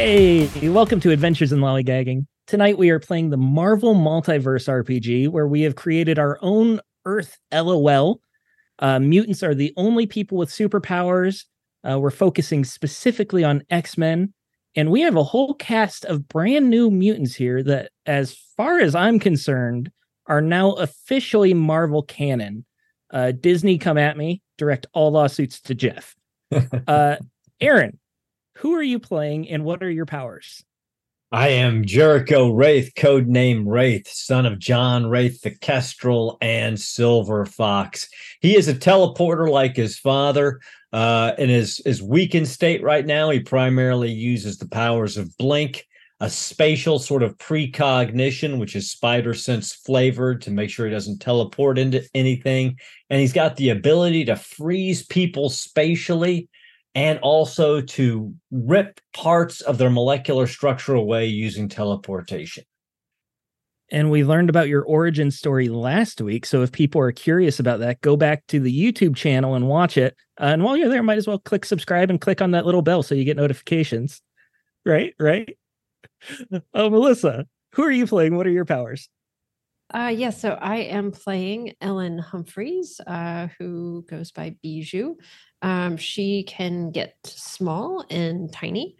Hey, welcome to Adventures in Lollygagging. Tonight we are playing the Marvel Multiverse RPG, where we have created our own Earth LOL. Uh, mutants are the only people with superpowers. Uh, we're focusing specifically on X Men, and we have a whole cast of brand new mutants here that, as far as I'm concerned, are now officially Marvel canon. Uh, Disney, come at me. Direct all lawsuits to Jeff. Uh, Aaron, who are you playing and what are your powers? I am Jericho Wraith, codename Wraith, son of John Wraith, the Kestrel and Silver Fox. He is a teleporter like his father. Uh, in his, his weakened state right now, he primarily uses the powers of Blink, a spatial sort of precognition, which is spider sense flavored to make sure he doesn't teleport into anything. And he's got the ability to freeze people spatially and also to rip parts of their molecular structure away using teleportation. And we learned about your origin story last week. So if people are curious about that, go back to the YouTube channel and watch it. Uh, and while you're there, might as well click subscribe and click on that little bell so you get notifications. Right? Right? Oh, Melissa, who are you playing? What are your powers? Uh, yes, yeah, so I am playing Ellen Humphreys, uh, who goes by Bijou. Um, she can get small and tiny.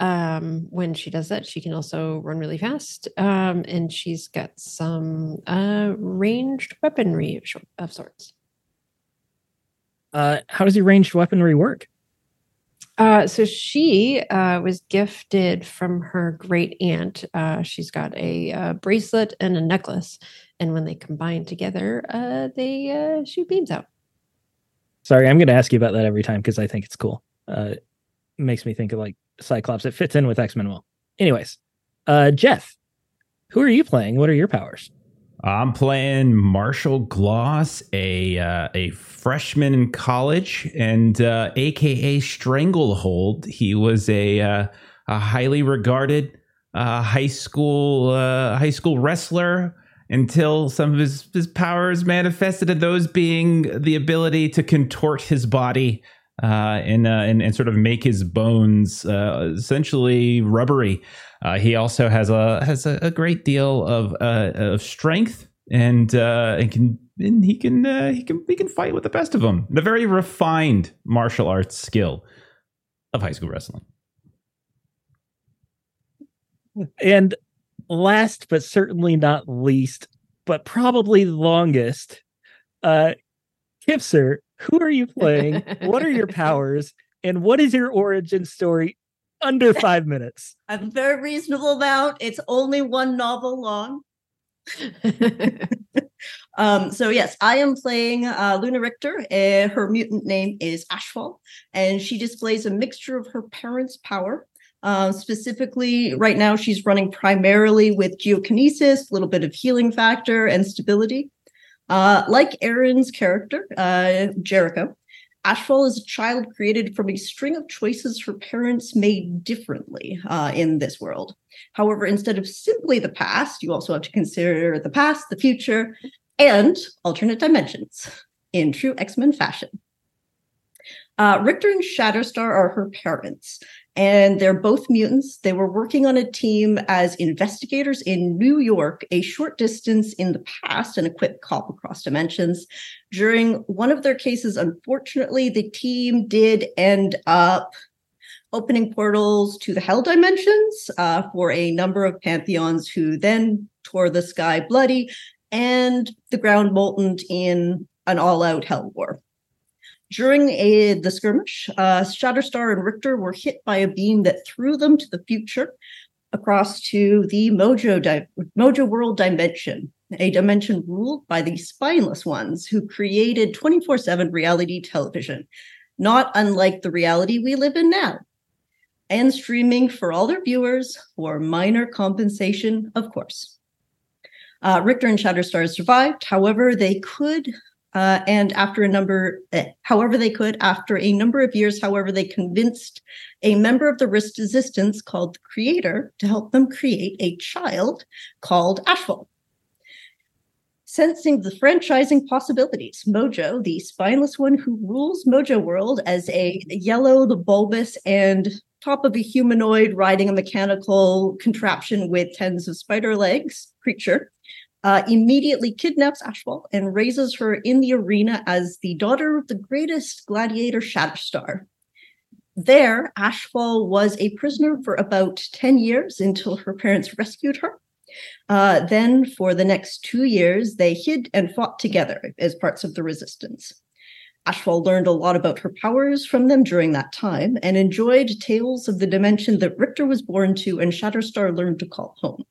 Um, when she does that, she can also run really fast. Um, and she's got some uh, ranged weaponry of sorts. Uh, how does your ranged weaponry work? Uh, so she uh, was gifted from her great aunt. Uh, she's got a, a, uh, bracelet and a necklace, and when they combine together, uh, they uh, shoot beams out. Sorry, I'm going to ask you about that every time because I think it's cool. Uh, makes me think of like Cyclops. It fits in with X Men well. Anyways, uh, Jeff, who are you playing? What are your powers? I'm playing Marshall Gloss, a uh, a freshman in college, and uh, AKA Stranglehold. He was a uh, a highly regarded uh, high school uh, high school wrestler until some of his his powers manifested, and those being the ability to contort his body uh, and, and, and sort of make his bones essentially rubbery. Uh, he also has a has a, a great deal of uh, of strength and uh, and can and he can uh, he can he can fight with the best of them. The very refined martial arts skill of high school wrestling. And last but certainly not least, but probably longest, uh Kipser, who are you playing? what are your powers? And what is your origin story under five minutes. I'm a very reasonable amount. It's only one novel long. um, so yes, I am playing uh, Luna Richter. Uh, her mutant name is Ashfall, and she displays a mixture of her parents' power. Uh, specifically, right now she's running primarily with geokinesis, a little bit of healing factor, and stability. Uh, like Aaron's character, uh, Jericho, Ashfall is a child created from a string of choices her parents made differently uh, in this world. However, instead of simply the past, you also have to consider the past, the future, and alternate dimensions in true X Men fashion. Uh, Richter and Shatterstar are her parents, and they're both mutants. They were working on a team as investigators in New York, a short distance in the past, and equipped cop across dimensions. During one of their cases, unfortunately, the team did end up opening portals to the hell dimensions uh, for a number of pantheons who then tore the sky bloody and the ground molten in an all-out hell war. During a, the skirmish, uh, Shatterstar and Richter were hit by a beam that threw them to the future across to the Mojo, di- Mojo World dimension, a dimension ruled by the spineless ones who created 24 7 reality television, not unlike the reality we live in now. And streaming for all their viewers for minor compensation, of course. Uh, Richter and Shatterstar survived. However, they could uh, and after a number, uh, however they could, after a number of years, however, they convinced a member of the resistance called the Creator to help them create a child called Ashfall. Sensing the franchising possibilities, Mojo, the spineless one who rules Mojo World as a yellow, the bulbous, and top of a humanoid riding a mechanical contraption with tens of spider legs creature, uh, immediately kidnaps Ashfall and raises her in the arena as the daughter of the greatest gladiator Shatterstar. There, Ashfall was a prisoner for about 10 years until her parents rescued her. Uh, then, for the next two years, they hid and fought together as parts of the resistance. Ashfall learned a lot about her powers from them during that time and enjoyed tales of the dimension that Richter was born to and Shatterstar learned to call home.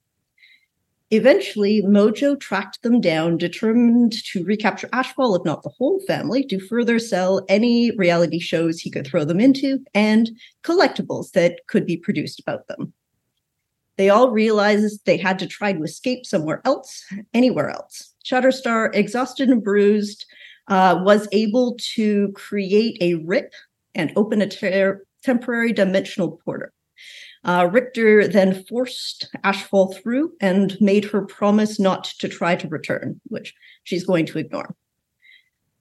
Eventually, Mojo tracked them down, determined to recapture Ashfall, if not the whole family, to further sell any reality shows he could throw them into and collectibles that could be produced about them. They all realized they had to try to escape somewhere else, anywhere else. Shatterstar, exhausted and bruised, uh, was able to create a rip and open a ter- temporary dimensional portal. Uh, Richter then forced Ashfall through and made her promise not to try to return, which she's going to ignore.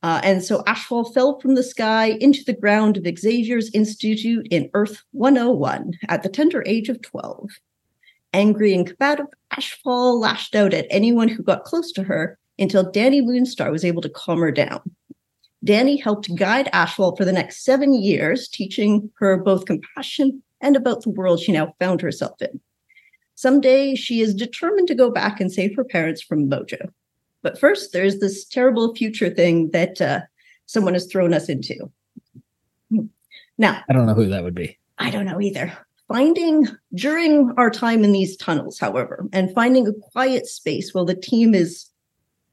Uh, and so Ashfall fell from the sky into the ground of Xavier's Institute in Earth 101 at the tender age of 12. Angry and combative, Ashfall lashed out at anyone who got close to her until Dani Moonstar was able to calm her down. Dani helped guide Ashfall for the next seven years, teaching her both compassion and about the world she now found herself in. Someday she is determined to go back and save her parents from Mojo. But first, there's this terrible future thing that uh, someone has thrown us into. Now, I don't know who that would be. I don't know either. Finding during our time in these tunnels, however, and finding a quiet space while the team is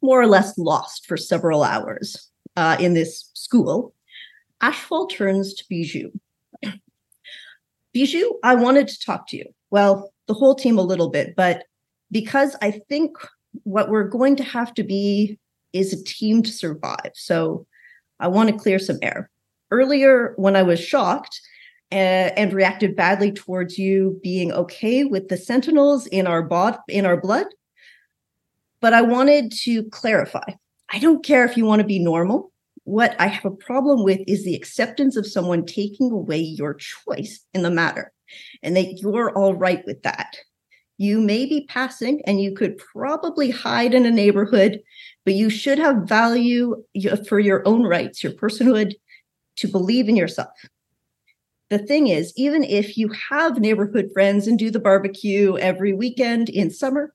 more or less lost for several hours uh, in this school, Ashfall turns to Bijou. Bijou, I wanted to talk to you. Well, the whole team a little bit, but because I think what we're going to have to be is a team to survive. So I want to clear some air. Earlier, when I was shocked uh, and reacted badly towards you being okay with the sentinels in our bod in our blood, but I wanted to clarify. I don't care if you want to be normal. What I have a problem with is the acceptance of someone taking away your choice in the matter, and that you're all right with that. You may be passing and you could probably hide in a neighborhood, but you should have value for your own rights, your personhood, to believe in yourself. The thing is, even if you have neighborhood friends and do the barbecue every weekend in summer,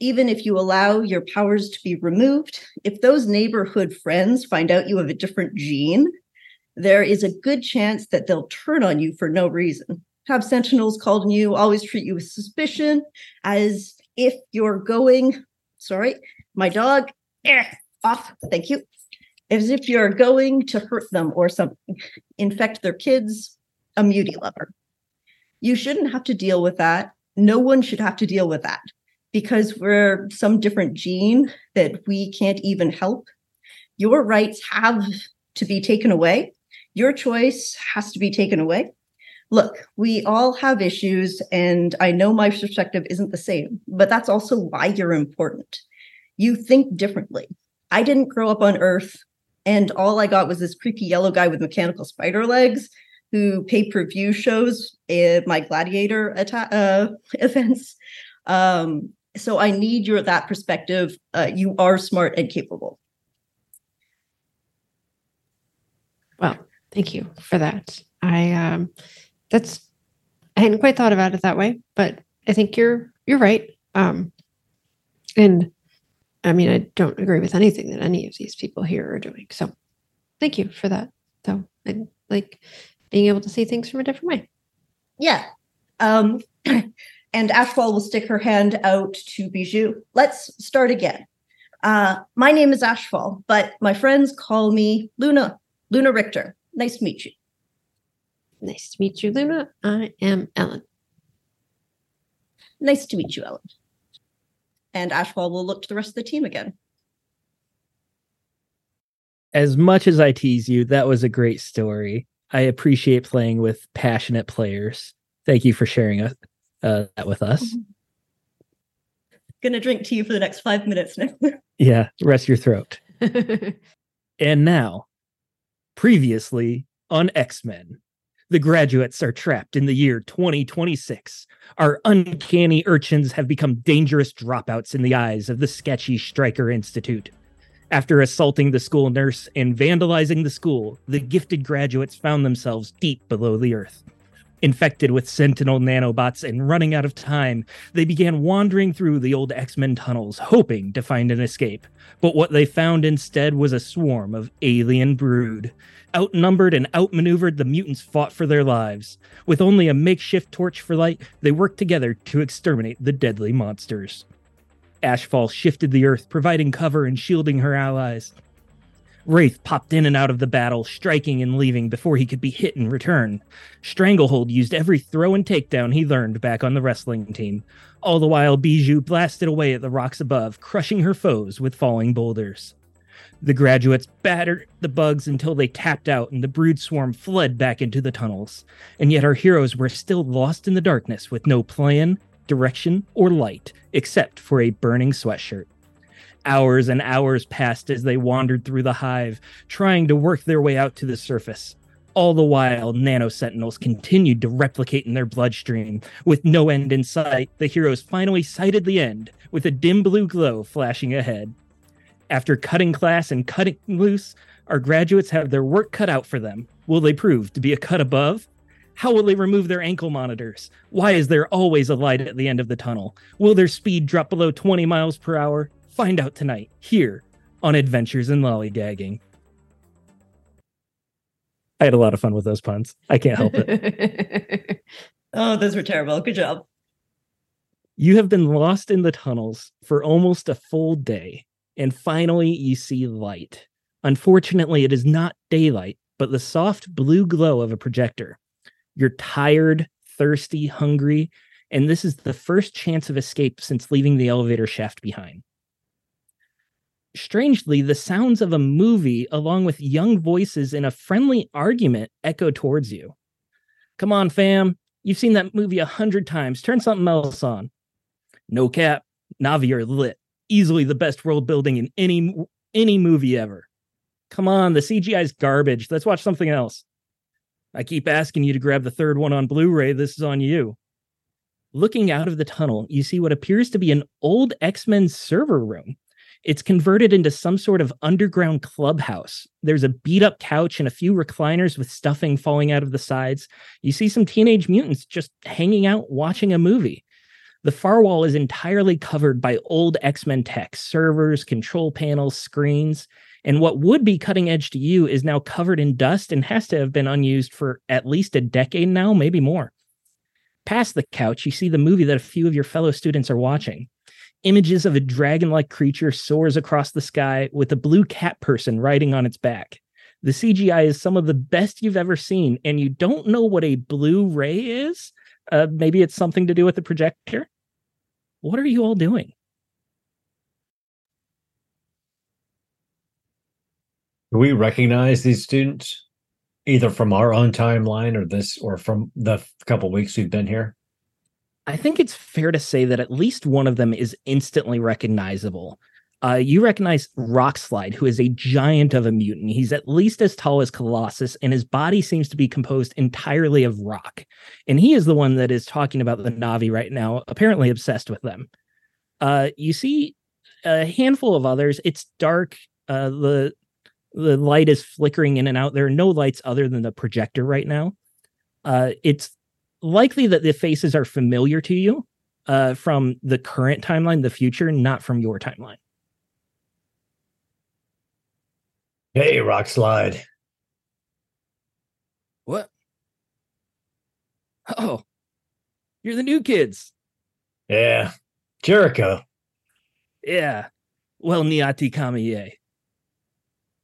even if you allow your powers to be removed, if those neighborhood friends find out you have a different gene, there is a good chance that they'll turn on you for no reason. Have sentinels called on you, always treat you with suspicion, as if you're going, sorry, my dog, eh, off, thank you, as if you're going to hurt them or something, infect their kids, a muty lover. You shouldn't have to deal with that. No one should have to deal with that because we're some different gene that we can't even help. Your rights have to be taken away. Your choice has to be taken away. Look, we all have issues, and I know my perspective isn't the same, but that's also why you're important. You think differently. I didn't grow up on Earth, and all I got was this creepy yellow guy with mechanical spider legs who pay per view shows at my gladiator atta- uh, events. Um, so I need your that perspective. Uh, you are smart and capable. Well, thank you for that. I um that's I hadn't quite thought about it that way, but I think you're you're right. Um and I mean I don't agree with anything that any of these people here are doing. So thank you for that. So I like being able to see things from a different way. Yeah. Um and Ashfall will stick her hand out to Bijou. Let's start again. Uh, my name is Ashfall, but my friends call me Luna, Luna Richter. Nice to meet you. Nice to meet you, Luna. I am Ellen. Nice to meet you, Ellen. And Ashfall will look to the rest of the team again. As much as I tease you, that was a great story. I appreciate playing with passionate players. Thank you for sharing us uh, that with us. Gonna drink to you for the next five minutes now. yeah, rest your throat. and now, previously on X Men. The graduates are trapped in the year 2026. Our uncanny urchins have become dangerous dropouts in the eyes of the sketchy Stryker Institute. After assaulting the school nurse and vandalizing the school, the gifted graduates found themselves deep below the earth. Infected with sentinel nanobots and running out of time, they began wandering through the old X Men tunnels, hoping to find an escape. But what they found instead was a swarm of alien brood. Outnumbered and outmaneuvered, the mutants fought for their lives. With only a makeshift torch for light, they worked together to exterminate the deadly monsters. Ashfall shifted the earth, providing cover and shielding her allies. Wraith popped in and out of the battle, striking and leaving before he could be hit in return. Stranglehold used every throw and takedown he learned back on the wrestling team. All the while, Bijou blasted away at the rocks above, crushing her foes with falling boulders. The graduates battered the bugs until they tapped out and the brood swarm fled back into the tunnels. And yet our heroes were still lost in the darkness with no plan, direction, or light, except for a burning sweatshirt. Hours and hours passed as they wandered through the hive, trying to work their way out to the surface. All the while, nano sentinels continued to replicate in their bloodstream. With no end in sight, the heroes finally sighted the end, with a dim blue glow flashing ahead. After cutting class and cutting loose, our graduates have their work cut out for them. Will they prove to be a cut above? How will they remove their ankle monitors? Why is there always a light at the end of the tunnel? Will their speed drop below 20 miles per hour? Find out tonight, here on Adventures in Lollygagging. I had a lot of fun with those puns. I can't help it. oh, those were terrible. Good job. You have been lost in the tunnels for almost a full day, and finally you see light. Unfortunately, it is not daylight, but the soft blue glow of a projector. You're tired, thirsty, hungry, and this is the first chance of escape since leaving the elevator shaft behind. Strangely, the sounds of a movie, along with young voices in a friendly argument, echo towards you. Come on, fam. You've seen that movie a hundred times. Turn something else on. No cap. Navi are lit. Easily the best world building in any any movie ever. Come on, the CGI's garbage. Let's watch something else. I keep asking you to grab the third one on Blu ray. This is on you. Looking out of the tunnel, you see what appears to be an old X Men server room. It's converted into some sort of underground clubhouse. There's a beat up couch and a few recliners with stuffing falling out of the sides. You see some teenage mutants just hanging out watching a movie. The far wall is entirely covered by old X Men tech servers, control panels, screens. And what would be cutting edge to you is now covered in dust and has to have been unused for at least a decade now, maybe more. Past the couch, you see the movie that a few of your fellow students are watching. Images of a dragon like creature soars across the sky with a blue cat person riding on its back. The CGI is some of the best you've ever seen, and you don't know what a Blu ray is? Uh, maybe it's something to do with the projector? What are you all doing? Do we recognize these students either from our own timeline or this or from the couple weeks we've been here? I think it's fair to say that at least one of them is instantly recognizable. Uh, you recognize Rockslide, who is a giant of a mutant. He's at least as tall as Colossus, and his body seems to be composed entirely of rock. And he is the one that is talking about the Navi right now, apparently obsessed with them. Uh, you see a handful of others. It's dark. Uh, the the light is flickering in and out. There are no lights other than the projector right now. Uh, it's likely that the faces are familiar to you uh, from the current timeline, the future, not from your timeline. Hey, Rockslide. What? Oh, you're the new kids. Yeah, Jericho. Yeah. Well, Niati Kamiye.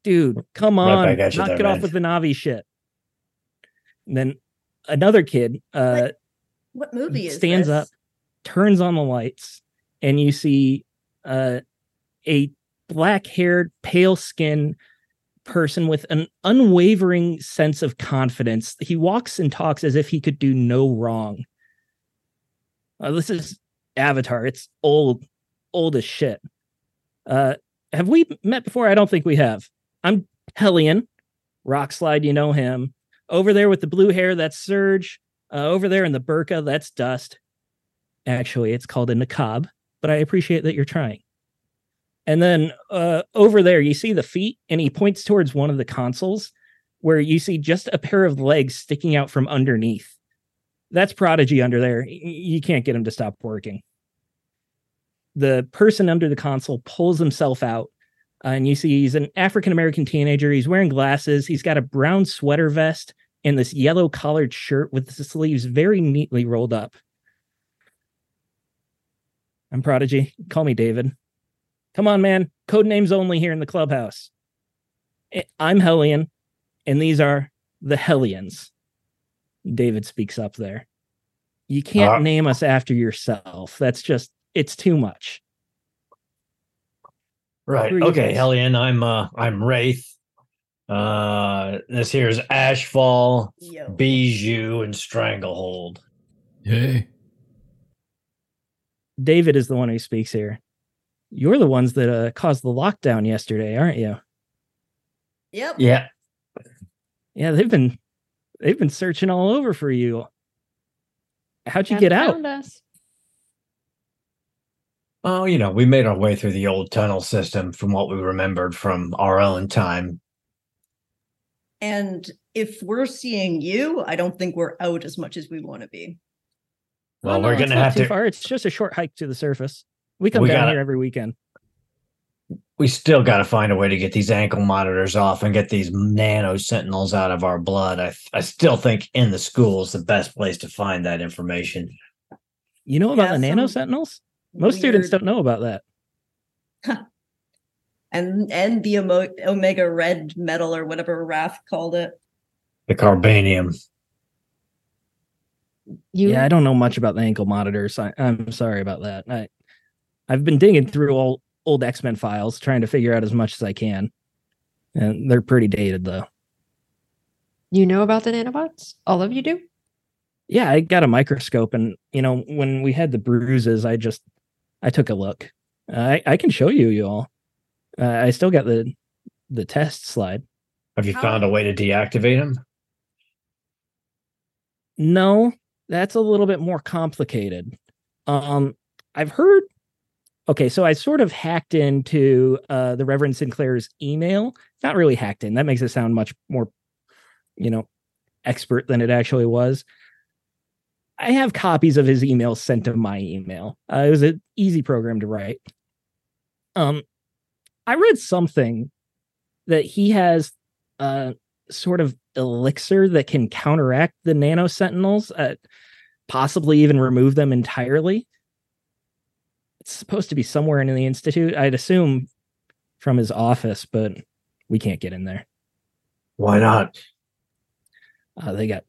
Dude, come on. Right back at you Knock there, it off with the Navi shit. And then another kid uh, What movie is stands up, turns on the lights, and you see uh, a black haired, pale skinned person with an unwavering sense of confidence. He walks and talks as if he could do no wrong. Uh, this is Avatar. It's old, old as shit. Uh, have we met before? I don't think we have. I'm Hellion. Rockslide, you know him. Over there with the blue hair, that's Surge. Uh, over there in the burqa, that's Dust. Actually, it's called a niqab, but I appreciate that you're trying. And then uh, over there, you see the feet, and he points towards one of the consoles where you see just a pair of legs sticking out from underneath. That's Prodigy under there. You can't get him to stop working. The person under the console pulls himself out, uh, and you see he's an African American teenager. He's wearing glasses. He's got a brown sweater vest and this yellow collared shirt with the sleeves very neatly rolled up. I'm Prodigy. Call me David. Come on, man. Code names only here in the clubhouse. I'm Hellion, and these are the Hellions. David speaks up there. You can't uh, name us after yourself. That's just it's too much. Right. Okay, Hellion. I'm uh I'm Wraith. Uh this here is Ashfall, Yo. Bijou, and Stranglehold. Hey. David is the one who speaks here. You're the ones that uh, caused the lockdown yesterday, aren't you? Yep. Yeah. Yeah, they've been they've been searching all over for you. How'd you get out? Us. Oh, you know, we made our way through the old tunnel system from what we remembered from our own time. And if we're seeing you, I don't think we're out as much as we want to be. Well, oh, we're gonna have to. Far. It's just a short hike to the surface. We come we down gotta, here every weekend. We still got to find a way to get these ankle monitors off and get these nano sentinels out of our blood. I I still think in the school is the best place to find that information. You know about yeah, the nano sentinels? Most weird... students don't know about that. and and the omega red metal or whatever Wraith called it. The carbonadium. You... Yeah, I don't know much about the ankle monitors. I, am sorry about that. I I've been digging through all old X Men files, trying to figure out as much as I can, and they're pretty dated though. You know about the nanobots? All of you do? Yeah, I got a microscope, and you know when we had the bruises, I just I took a look. I I can show you, you all. Uh, I still got the the test slide. Have you found a way to deactivate them? No, that's a little bit more complicated. Um, I've heard. Okay, so I sort of hacked into uh, the Reverend Sinclair's email. Not really hacked in. That makes it sound much more, you know, expert than it actually was. I have copies of his emails sent to my email. Uh, it was an easy program to write. Um, I read something that he has a sort of elixir that can counteract the nano sentinels. Uh, possibly even remove them entirely. It's supposed to be somewhere in the institute. I'd assume from his office, but we can't get in there. Why not? Uh, they got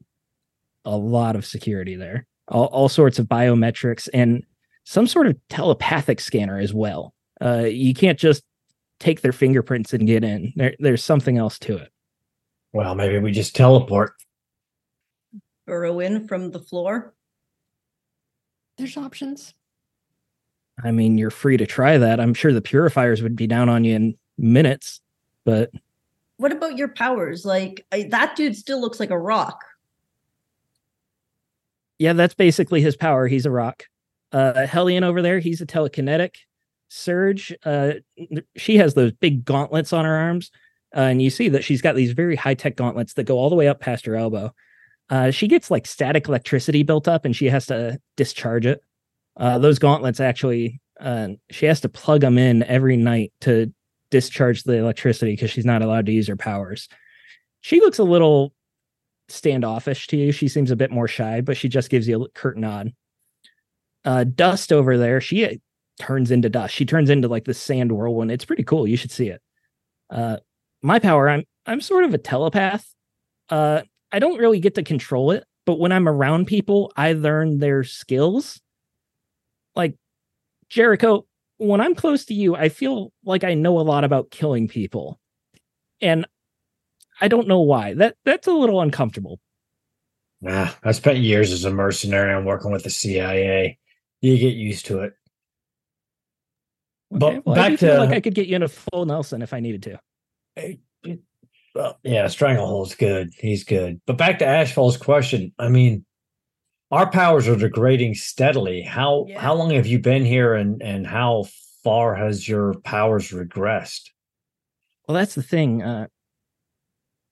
a lot of security there, all, all sorts of biometrics, and some sort of telepathic scanner as well. Uh, you can't just take their fingerprints and get in. There, there's something else to it. Well, maybe we just teleport. Burrow in from the floor. There's options. I mean, you're free to try that. I'm sure the purifiers would be down on you in minutes, but what about your powers? Like I, that dude still looks like a rock. Yeah, that's basically his power. He's a rock. Uh Hellion over there, he's a telekinetic. Surge, uh she has those big gauntlets on her arms. Uh, and you see that she's got these very high-tech gauntlets that go all the way up past her elbow uh, she gets like static electricity built up and she has to discharge it. Uh, those gauntlets actually, uh, she has to plug them in every night to discharge the electricity because she's not allowed to use her powers. She looks a little standoffish to you. She seems a bit more shy, but she just gives you a curt nod. Uh, dust over there, she uh, turns into dust. She turns into like the sand whirlwind. It's pretty cool. You should see it. Uh, my power, I'm I'm sort of a telepath. Uh, I don't really get to control it, but when I'm around people, I learn their skills. Like Jericho, when I'm close to you, I feel like I know a lot about killing people. And I don't know why. That that's a little uncomfortable. Nah, I spent years as a mercenary and working with the CIA. You get used to it. Okay, but well, back to like I could get you in a full Nelson if I needed to. Well, yeah, Stranglehold's good. He's good. But back to Ashfall's question. I mean, our powers are degrading steadily. How Yeah. how long have you been here and and how far has your powers regressed? Well, that's the thing. Uh,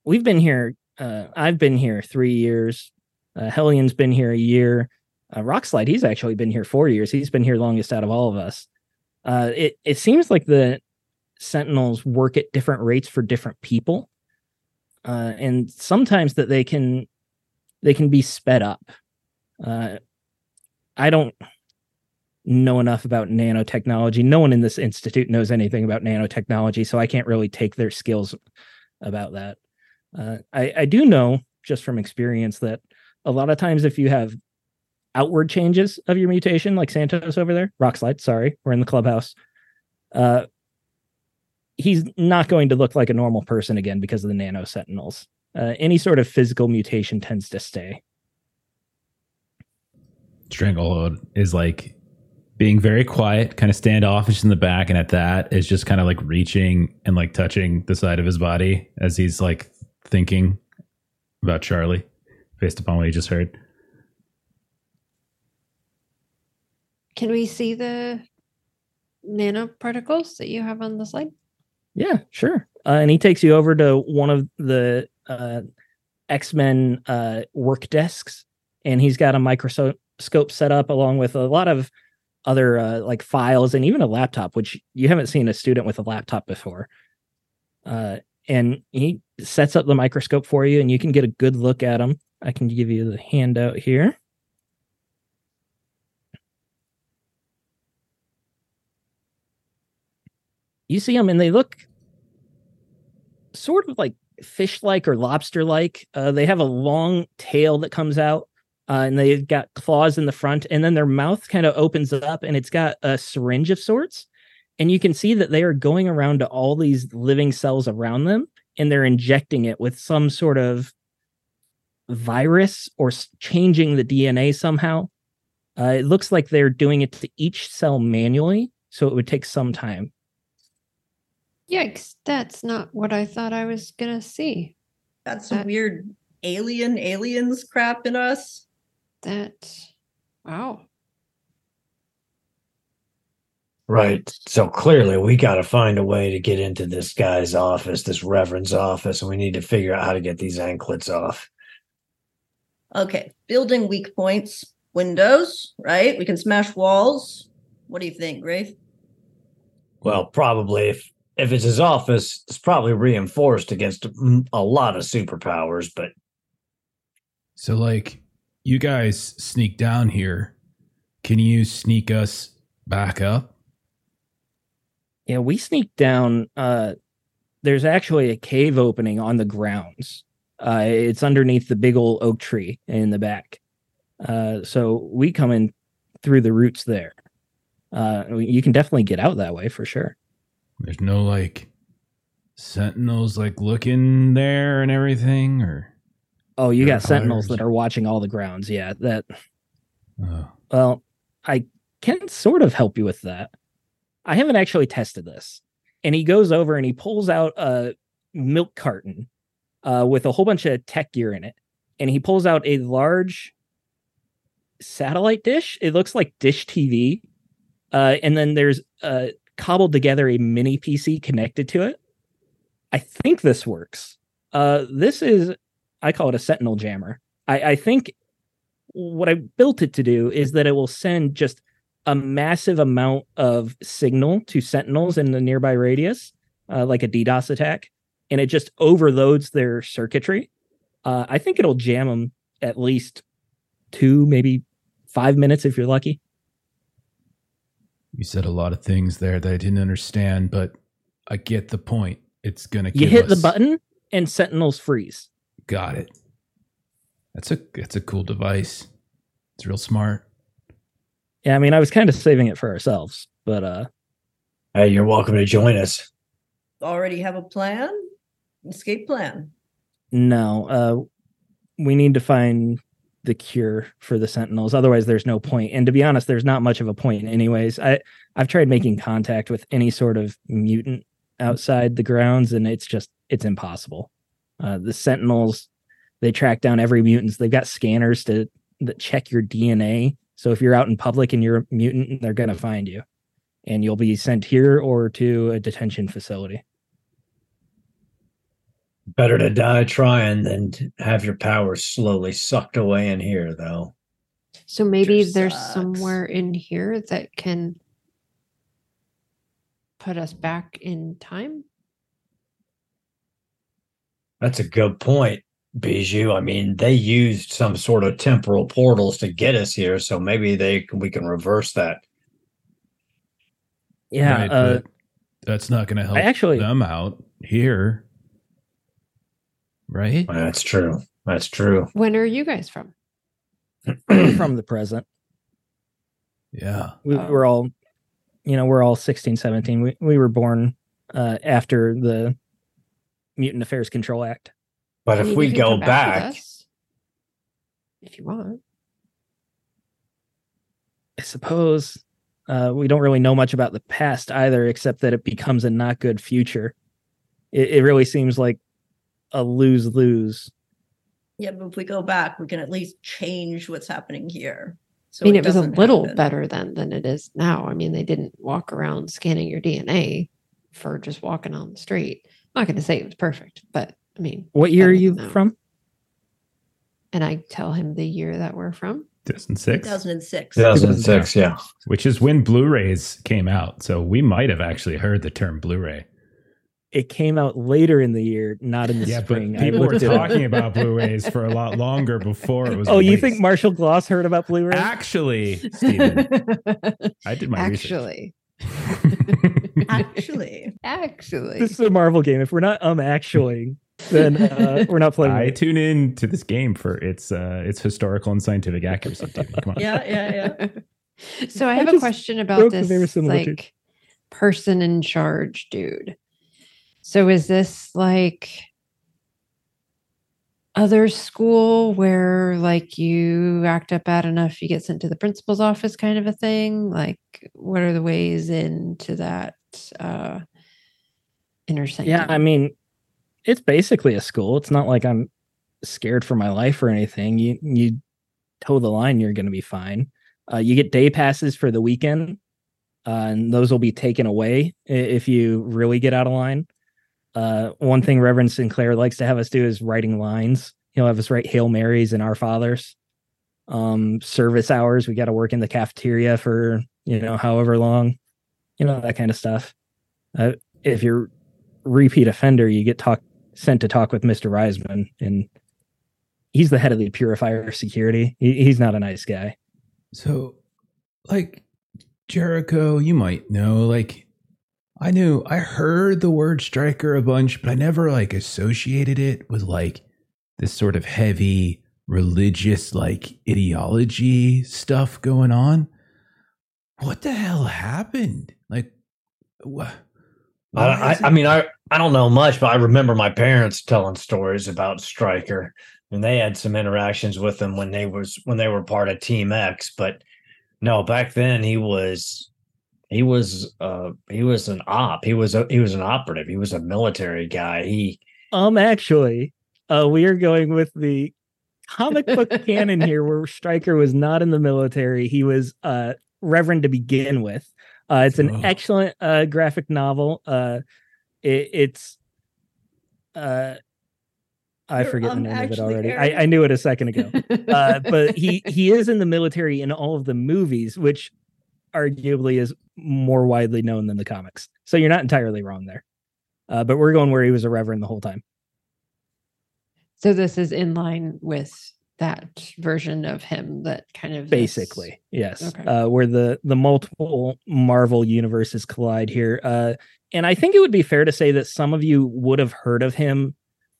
we've been here. Uh, I've been here three years. Uh, Hellion's been here a year. Uh, Rockslide, he's actually been here four years. He's been here longest out of all of us. Uh, it it seems like the Sentinels work at different rates for different people, uh, and sometimes that they can they can be sped up. Uh, I don't know enough about nanotechnology. No one in this institute knows anything about nanotechnology, so I can't really take their skills about that. Uh, I, I do know just from experience that a lot of times if you have outward changes of your mutation, like Santos over there, Rockslide, sorry, we're in the clubhouse. Uh, he's not going to look like a normal person again because of the nano sentinels. Uh, any sort of physical mutation tends to stay. Stranglehold is like being very quiet, kind of standoffish in the back, and at that is just kind of like reaching and like touching the side of his body as he's like thinking about Charlie, based upon what you just heard. Can we see the nanoparticles that you have on the slide? Yeah, sure. Uh, and he takes you over to one of the uh, X Men uh, work desks, and he's got a microscope set up along with a lot of other uh, like files and even a laptop, which you haven't seen a student with a laptop before. Uh, and he sets up the microscope for you, and you can get a good look at them. I can give you the handout here. you see them and they look sort of like fish like or lobster like. Uh, they have a long tail that comes out uh, and they've got claws in the front, and then their mouth kind of opens up and it's got a syringe of sorts. And you can see that they are going around to all these living cells around them and they're injecting it with some sort of virus or changing the DNA somehow. Uh, it looks like they're doing it to each cell manually, so it would take some time. Yikes, that's not what I thought I was gonna see. That's some Uh, weird alien aliens crap in us. That wow. Right. So clearly we got to find a way to get into this guy's office, this reverend's office, and we need to figure out how to get these anklets off. Okay, building weak points, windows, right? We can smash walls. What do you think, Grafe? Well, probably if if it's his office, it's probably reinforced against a lot of superpowers, but So, like, you guys sneak down here. Can you sneak us back up? Yeah, we sneak down. Uh, there's actually a cave opening on the grounds. Uh, it's underneath the big old oak tree in the back. Uh, so we come in through the roots there. Uh, you can definitely get out that way for sure. There's no like sentinels like looking there and everything, or Oh, you got sentinels that are watching all the grounds. Yeah, that. oh, Well, I can sort of help you with that. I haven't actually tested this. And he goes over and he pulls out a milk carton uh, with a whole bunch of tech gear in it. And he pulls out a large satellite dish. It looks like Dish TV. Uh, and then there's uh, cobbled together a mini PC connected to it. I think this works. Uh, this is, I call it a Sentinel jammer. I, I think what I built it to do is that it will send just a massive amount of signal to sentinels in the nearby radius, uh, like a DDoS attack, and it just overloads their circuitry. Uh, I think it'll jam them at least two, maybe five minutes if you're lucky. you said a lot of things there that I didn't understand, but I get the point. It's gonna You give hit the button and sentinels freeze. Got it. That's a that's a cool device. It's real smart. Yeah, I mean, I was kind of saving it for ourselves, but uh, hey, you're welcome to join us. Already have a plan? Escape plan. no, uh, we need to find the cure for the sentinels. Otherwise, there's no point. And to be honest, there's not much of a point, anyways. I I've tried making contact with any sort of mutant outside the grounds, and it's just it's impossible. Uh, the Sentinels, they track down every mutants. They've got scanners to that check your DNA. So if you're out in public and you're a mutant, they're gonna find you, and you'll be sent here or to a detention facility. Better to die trying than to have your powers slowly sucked away in here, though. So maybe Sure there's sucks. somewhere in here that can put us back in time. That's a good point, Bijou. I mean, they used some sort of temporal portals to get us here, so maybe they we can reverse that. Yeah, Right, uh, but that's not going to help actually- them out here, right? That's true. That's true. When are you guys from? from the present. Yeah. we Oh. were all you know we're all 16 17 we, we were born uh after the mutant affairs control act But I if we go come with back, us if you want. i suppose uh we don't really know much about the past either except that it becomes a not good future it, it really seems like a lose-lose Yeah, but if we go back, we can at least change what's happening here. So I mean, it was a little happen. better then than it is now. I mean, they didn't walk around scanning your DNA for just walking on the street. I'm not going to say it was perfect, but I mean, what year are you than from And I tell him the year that we're from. 2006, 2006. 2006, yeah. which is when Blu-rays came out. So we might have actually heard the term Blu-ray. it came out later in the year not in the Yeah, but spring I people were looked it up. talking about Blu-rays for a lot longer before it was. oh you think marshall gloss heard about blu-ray Actually, Steven, I did my Actually, research. Actually, actually, this is a marvel game if we're not um actually then uh, we're not playing I it. tune in to this game for its uh, its historical and scientific accuracy. Steven. Come on. yeah, yeah, yeah. so I I have a question about the this verisimilitude. like person in charge dude. So is this like other school where like you act up bad enough you get sent to the principal's office kind of a thing? Like what are the ways into that uh inner Yeah, I mean, it's basically a school. It's not like I'm scared for my life or anything. You you toe the line, you're going to be fine. Uh, you get day passes for the weekend, uh, and those will be taken away if you really get out of line. Uh, one thing Reverend Sinclair likes to have us do is writing lines. He'll have us write Hail Marys and Our Fathers. Um, service hours, we got to work in the cafeteria for you know however long, you know that kind of stuff. Uh, if you're repeat offender, you get talk sent to talk with Mr. Risman, and he's the head of the purifier security. He, he's not a nice guy. So, like Jericho, you might know. Like, I knew I heard the word Stryker a bunch, but I never like associated it with like this sort of heavy religious like ideology stuff going on. What the hell happened? Like, what? I, I, I mean, I, I don't know much, but I remember my parents telling stories about Stryker, and they had some interactions with him when they was when they were part of Team X. But no, back then he was he was uh he was an op. He was a he was an operative. He was a military guy. He Um, actually, uh, we are going with the comic book canon here, where Stryker was not in the military. He was uh Reverend to begin with. Uh, it's an Oh. excellent uh graphic novel. Uh, it, it's uh. I You're, forget the um, name of it already. I, I knew it a second ago. uh, but he he is in the military in all of the movies, which arguably is more widely known than the comics. So you're not entirely wrong there. Uh, but we're going where he was a reverend the whole time. so this is in line with that version of him that kind of is- Basically, yes. Okay. Uh, where the the multiple Marvel universes collide here. Uh, and I think it would be fair to say that some of you would have heard of him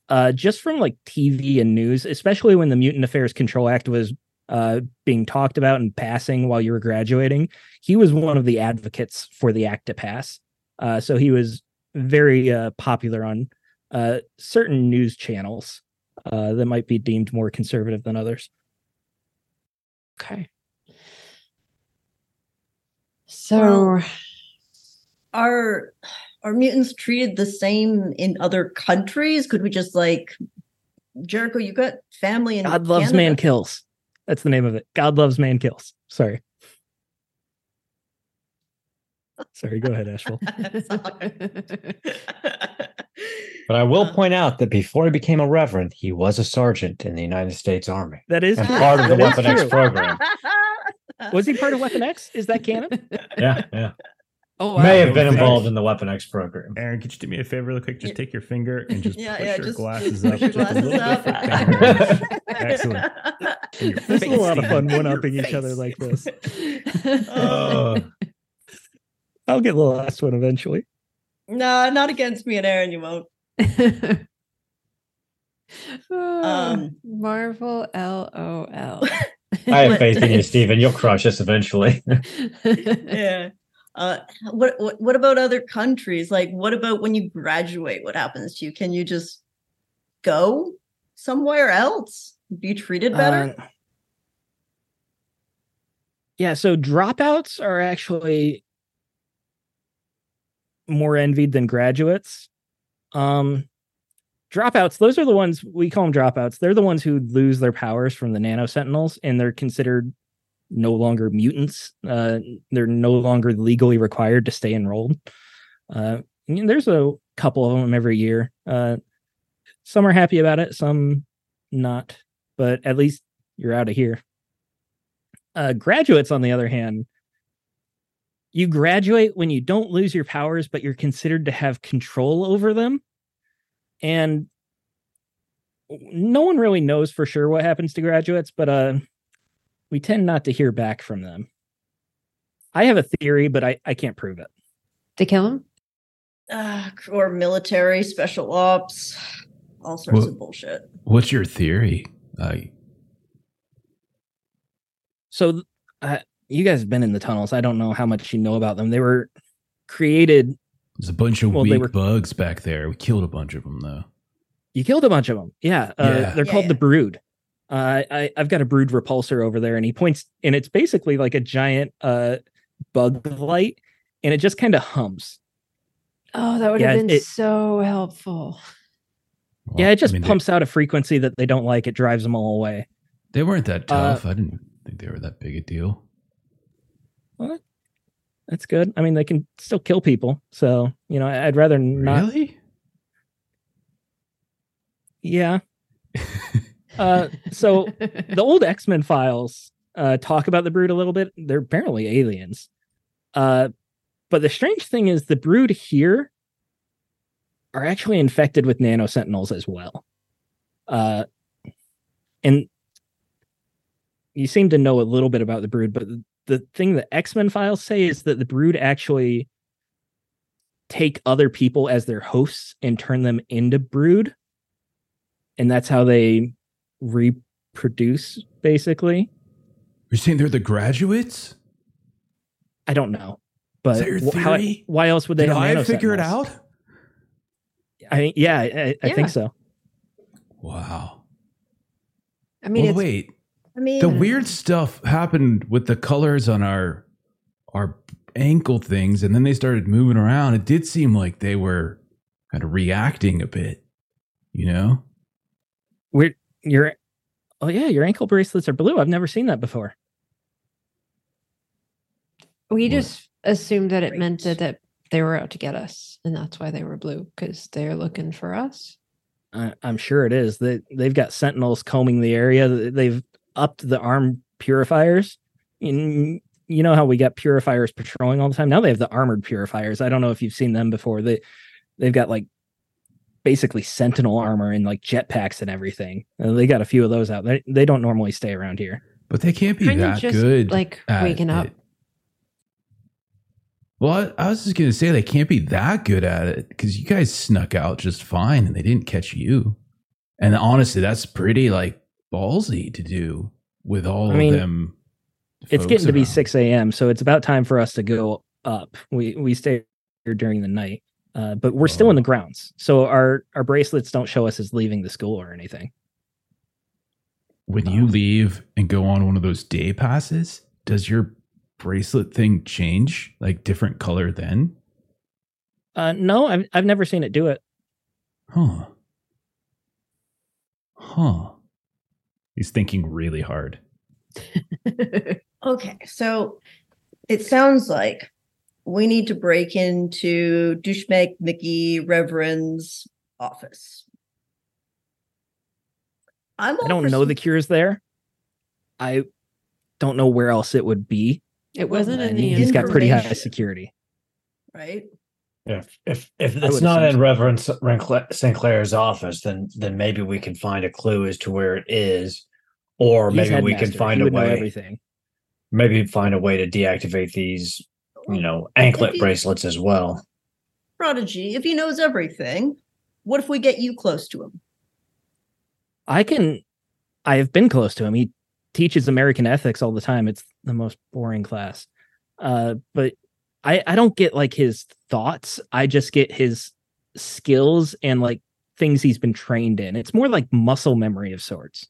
uh, just from like TV and news, especially when the Mutant Affairs Control Act was uh, being talked about and passing while you were graduating. He was one of the advocates for the act to pass. Uh, so he was very uh, popular on uh, certain news channels uh, that might be deemed more conservative than others. Okay. So Our are mutants treated the same in other countries? Could we just like Jericho? You got family in God loves Canada. man kills. That's the name of it. God loves man kills. Sorry. Sorry, go ahead, Ashfall. But I will Uh. point out that before he became a reverend, he was a sergeant in the United States Army That is and true. part of the Weapon X program. Was he part of Weapon X? Is that canon? Yeah, yeah. oh, May have been involved in the Weapon X program. Aaron, could you do me a favor, real quick? Just Yeah. take your finger and just Yeah, push yeah, your just glasses push up your glasses up. bit. Thank you very much. Excellent. Your This is a lot of fun one upping each other like this. Uh, I'll get the last one eventually. no, not against me and Aaron. You won't. Um, Marvel LOL. I have faith in you, Steven. You'll crush us eventually. yeah. Uh, what, what what about other countries? Like, what about when you graduate? What happens to you? Can you just go somewhere else? Be treated better? Uh, yeah, so dropouts are actually more envied than graduates. Um dropouts, those are the ones we call them dropouts. They're the ones who lose their powers from the nano sentinels and they're considered no longer mutants. Uh they're no longer legally required to stay enrolled. Uh there's a couple of them every year. Uh some are happy about it, some not, but at least you're out of here. Uh, graduates, on the other hand, you graduate when you don't lose your powers, but you're considered to have control over them. And no one really knows for sure what happens to graduates, but uh, we tend not to hear back from them. I have a theory, but I, I can't prove it. to kill him? Uh, or military, special ops, all sorts Well- of bullshit. What's your theory? Uh, So, uh, you guys have been in the tunnels. I don't know how much you know about them. They were created there's a bunch of Well, weak were- bugs back there. We killed a bunch of them, though. You killed a bunch of them. Yeah. Uh, Yeah. They're Yeah, called yeah. the Brood. Uh, I, I've got a Brood repulsor over there, and he points, and it's basically like a giant uh, bug light, and it just kind of hums. Oh, that would Yeah, have been it- so helpful. Well, yeah, it just I mean, they- pumps out a frequency that they don't like. It drives them all away. They, weren't that Uh, tough. I didn't think they were that big a deal. That's good. I mean, they can still kill people. So, you know, I'd rather not. really? Yeah. Uh, so the old X Men files uh, talk about the Brood a little bit. They're apparently aliens. Uh, but the strange thing is, the Brood here are actually infected with nano sentinels as well. Uh, and you seem to know a little bit about the Brood, but the thing that X Men files say is that the Brood actually take other people as their hosts and turn them into Brood. And that's how they reproduce basically You're saying they're the graduates? i don't know but that your wh- how- why else would they Did have I figure it out? i yeah i, I Yeah. think so Wow. I mean, well, it's wait. I mean, The weird stuff happened with the colors on our our ankle things, and then they started moving around. It did seem like they were kind of reacting a bit. You know? we're your oh yeah your ankle bracelets are blue i've never seen that before we What? just assumed that it meant that, that they were out to get us, and that's why they were blue because they're looking for us. I, i'm sure it is they, they've got sentinels combing the area they've upped the arm purifiers in you know how we got purifiers patrolling all the time now they have the armored purifiers i don't know if you've seen them before they they've got like basically sentinel armor and like jetpacks and everything Uh, they got a few of those out they, they don't normally stay around here But they can't be Kind of that just good. like waking up. it. Well, I, I was just gonna say they can't be that good at it because you guys snuck out just fine and they didn't catch you. And honestly, that's pretty like ballsy to do with all I mean, of them. it's getting to be 6 a.m so it's about time for us to go up we we stay here during the night uh, but we're still in the Oh. grounds so our our bracelets don't show us as leaving the school or anything When you leave and go on one of those day passes, does your bracelet thing change like different color then? Uh, no, I've I've never seen it do it. Huh. Huh. He's thinking really hard. Okay, so it sounds like we need to break into douchebag Mickey Reverend's office. I'm I don't know some- the cure's there. I don't know where else it would be. It wasn't in the he's got pretty high security. right. If if if it's not in so. Reverend S- Rencla- Sinclair's office, then then maybe we can find a clue as to where it is, or He's maybe we can find He a way. everything. Maybe find a way to deactivate these, you know, anklet he- bracelets as well. Prodigy, if he knows everything, what if we get you close to him? I can. I have been close to him. He teaches American ethics all the time. It's the most boring class. Uh, but I I don't get like his thoughts. I just get his skills and like things he's been trained in. It's more like muscle memory of sorts.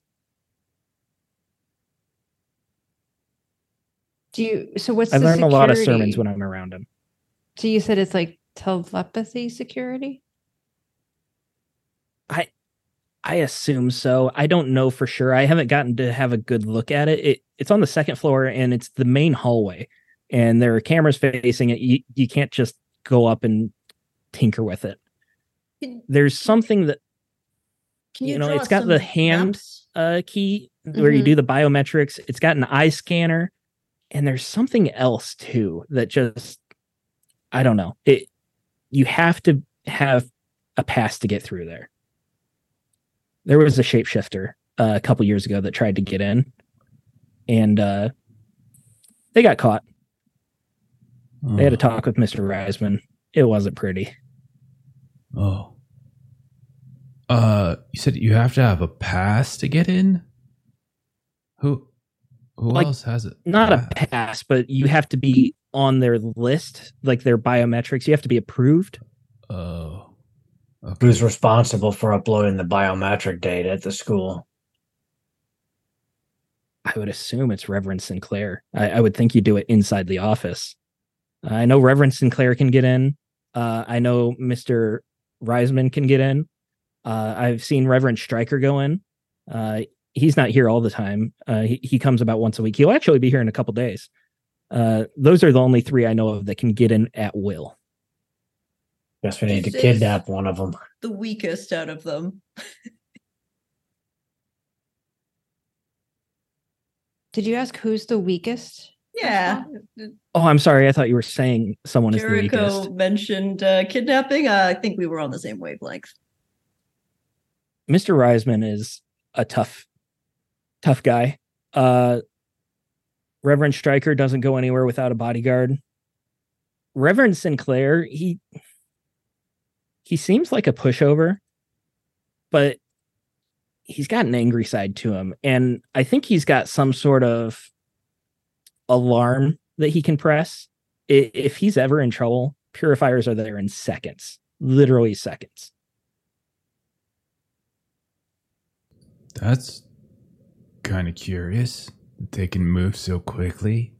Do you? So what's I learn a lot of sermons when I'm around him. So you said it's like telepathy security. I I assume so. I don't know for sure. I haven't gotten to have a good look at it. it it's on the second floor and it's the main hallway, and there are cameras facing it. You you can't just go up and tinker with it. Can, There's something that can you you know, it's got the hand- uh key where you Mhm. do the biometrics. It's got an eye scanner, and there's something else too that just I don't know. It you have to have a pass to get through there. There was a shapeshifter uh, a couple years ago that tried to get in, and uh, they got caught. They had a Oh. talk with Mister Risman. It wasn't pretty. Oh. Uh, you said you have to have a pass to get in. Who? Who Like, else has it? Not a pass, but you have to be on their list, like their biometrics. You have to be approved. Oh. Okay. Who's responsible for uploading the biometric data at the school? I would assume it's Reverend Sinclair. I, I would think you do it inside the office. I know Reverend Sinclair can get in. Uh, I know Mr. Risman can get in. Uh, I've seen Reverend Stryker go in. Uh, he's not here all the time. Uh, he, he comes about once a week. He'll actually be here in a couple days. Uh, those are the only three I know of that can get in at will. Guess we need to kidnap one of them. The weakest out of them. Did you ask who's the weakest? Yeah. Oh, I'm sorry. I thought you were saying someone is the Jericho weakest. mentioned uh, kidnapping. Uh, I think we were on the same wavelength. Mr. Risman is a tough, tough guy. Uh, Reverend Stryker doesn't go anywhere without a bodyguard. Reverend Sinclair, he he seems like a pushover, but he's got an angry side to him, and I think he's got some sort of alarm that he can press. If he's ever in trouble, purifiers are there in seconds, literally seconds. That's kind of curious. that They can move so quickly.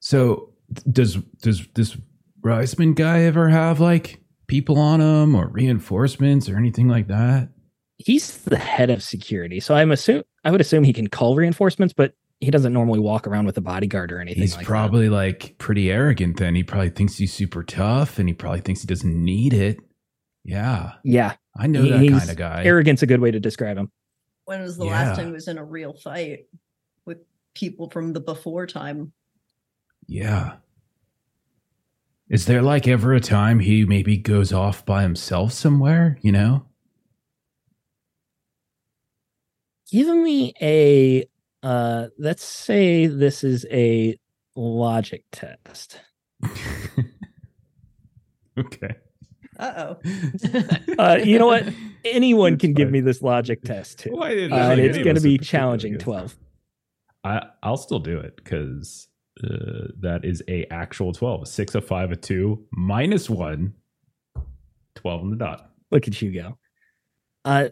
So does does this Risman guy ever have like people on him or reinforcements or anything like that? he's the head of security, so I'm assume I would assume he can call reinforcements, but he doesn't normally walk around with a bodyguard or anything. He's like that. probably like pretty arrogant then. He probably thinks he's super tough and he probably thinks he doesn't need it. Yeah. yeah. I know He- that kind of guy. Arrogance a good way to describe him. When was the Yeah. last time he was in a real fight with people from the before time? Yeah. Is there like ever a time he maybe goes off by himself somewhere, you know? Give me a uh let's say this is a logic test. okay. Uh oh. Uh, you know what? Anyone can give me this logic test too. Why didn't Uh, I and it's going to be challenging 12. I I'll still do it because uh, that is a actual twelve. A six, a five, a two, minus one. 12 on the dot. Look at you go. Uh,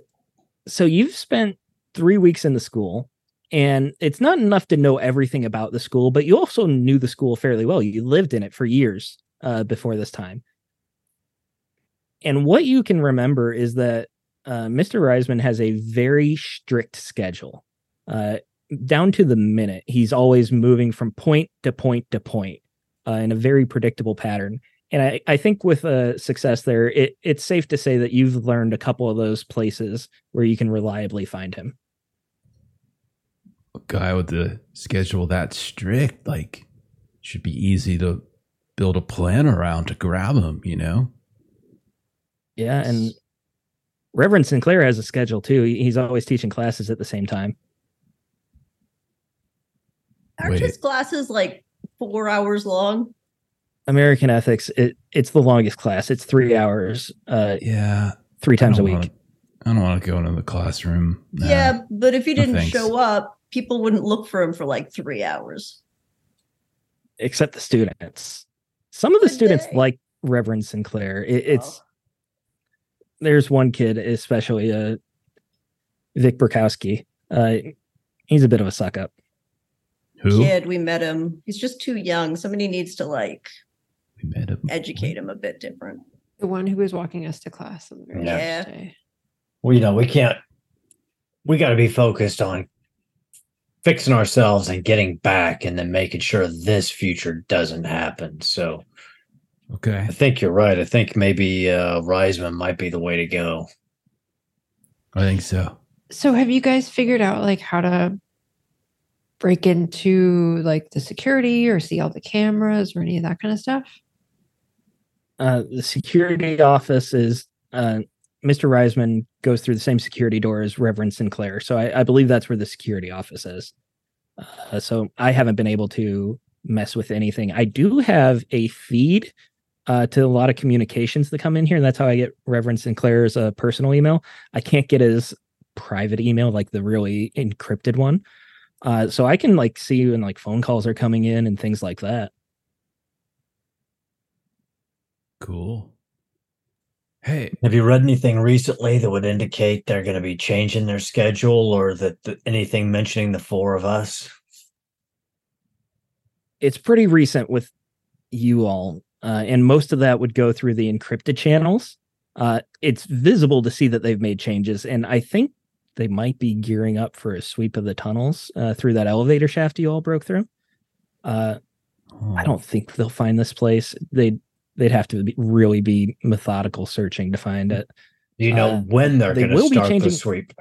so you've spent three weeks in the school, and it's not enough to know everything about the school, but you also knew the school fairly well. You lived in it for years uh, before this time. and what you can remember is that uh, Mr. Risman has a very strict schedule, uh, down to the minute. He's always moving from point to point to point uh, in a very predictable pattern. And I, I think with uh, success there, it, it's safe to say that you've learned a couple of those places where you can reliably find him. A guy with the schedule that strict, like, should be easy to build a plan around to grab him, you know? Yeah, and Reverend Sinclair has a schedule too. He's always teaching classes at the same time. Aren't his classes like four hours long? American ethics, it, it's the longest class. It's three hours. Uh, yeah, three times a week. Wanna, I don't want to go into the classroom. Nah, yeah, but if you didn't no show up, people wouldn't look for him for like three hours. Except the students. Some of the students like Reverend Sinclair. It, it's oh. there's one kid, especially uh, Vic Borkowski. Uh, he's a bit of a suck up. Who? Kid, we met him. He's just too young. Somebody needs to like we met him. Educate him a bit different. The one who was walking us to class on the very yeah. day. Well, you know, we can't. We got to be focused on fixing ourselves and getting back, and then making sure this future doesn't happen. So, okay, I think you're right. I think maybe uh, Risman might be the way to go. I think so. So, have you guys figured out like how to break into like the security or see all the cameras or any of that kind of stuff? Uh, the security office is uh, Mr. Risman goes through the same security door as Reverend Sinclair, so I, I believe that's where the security office is. Uh, so I haven't been able to mess with anything. I do have a feed uh, to a lot of communications that come in here, and that's how I get Reverend Sinclair's uh, personal email. I can't get his private email, like the really encrypted one. Uh, so I can like see when like phone calls are coming in and things like that. Cool. Hey, have you read anything recently that would indicate they're going to be changing their schedule or that, that anything mentioning the four of us? It's pretty recent with you all, uh, and most of that would go through the encrypted channels. Uh, it's visible to see that they've made changes, and I think they might be gearing up for a sweep of the tunnels uh, through that elevator shaft you all broke through. Uh, oh. I don't think they'll find this place. They they'd have to be, really be methodical searching to find it. Do you know uh, when they're they going to start changing, the sweep?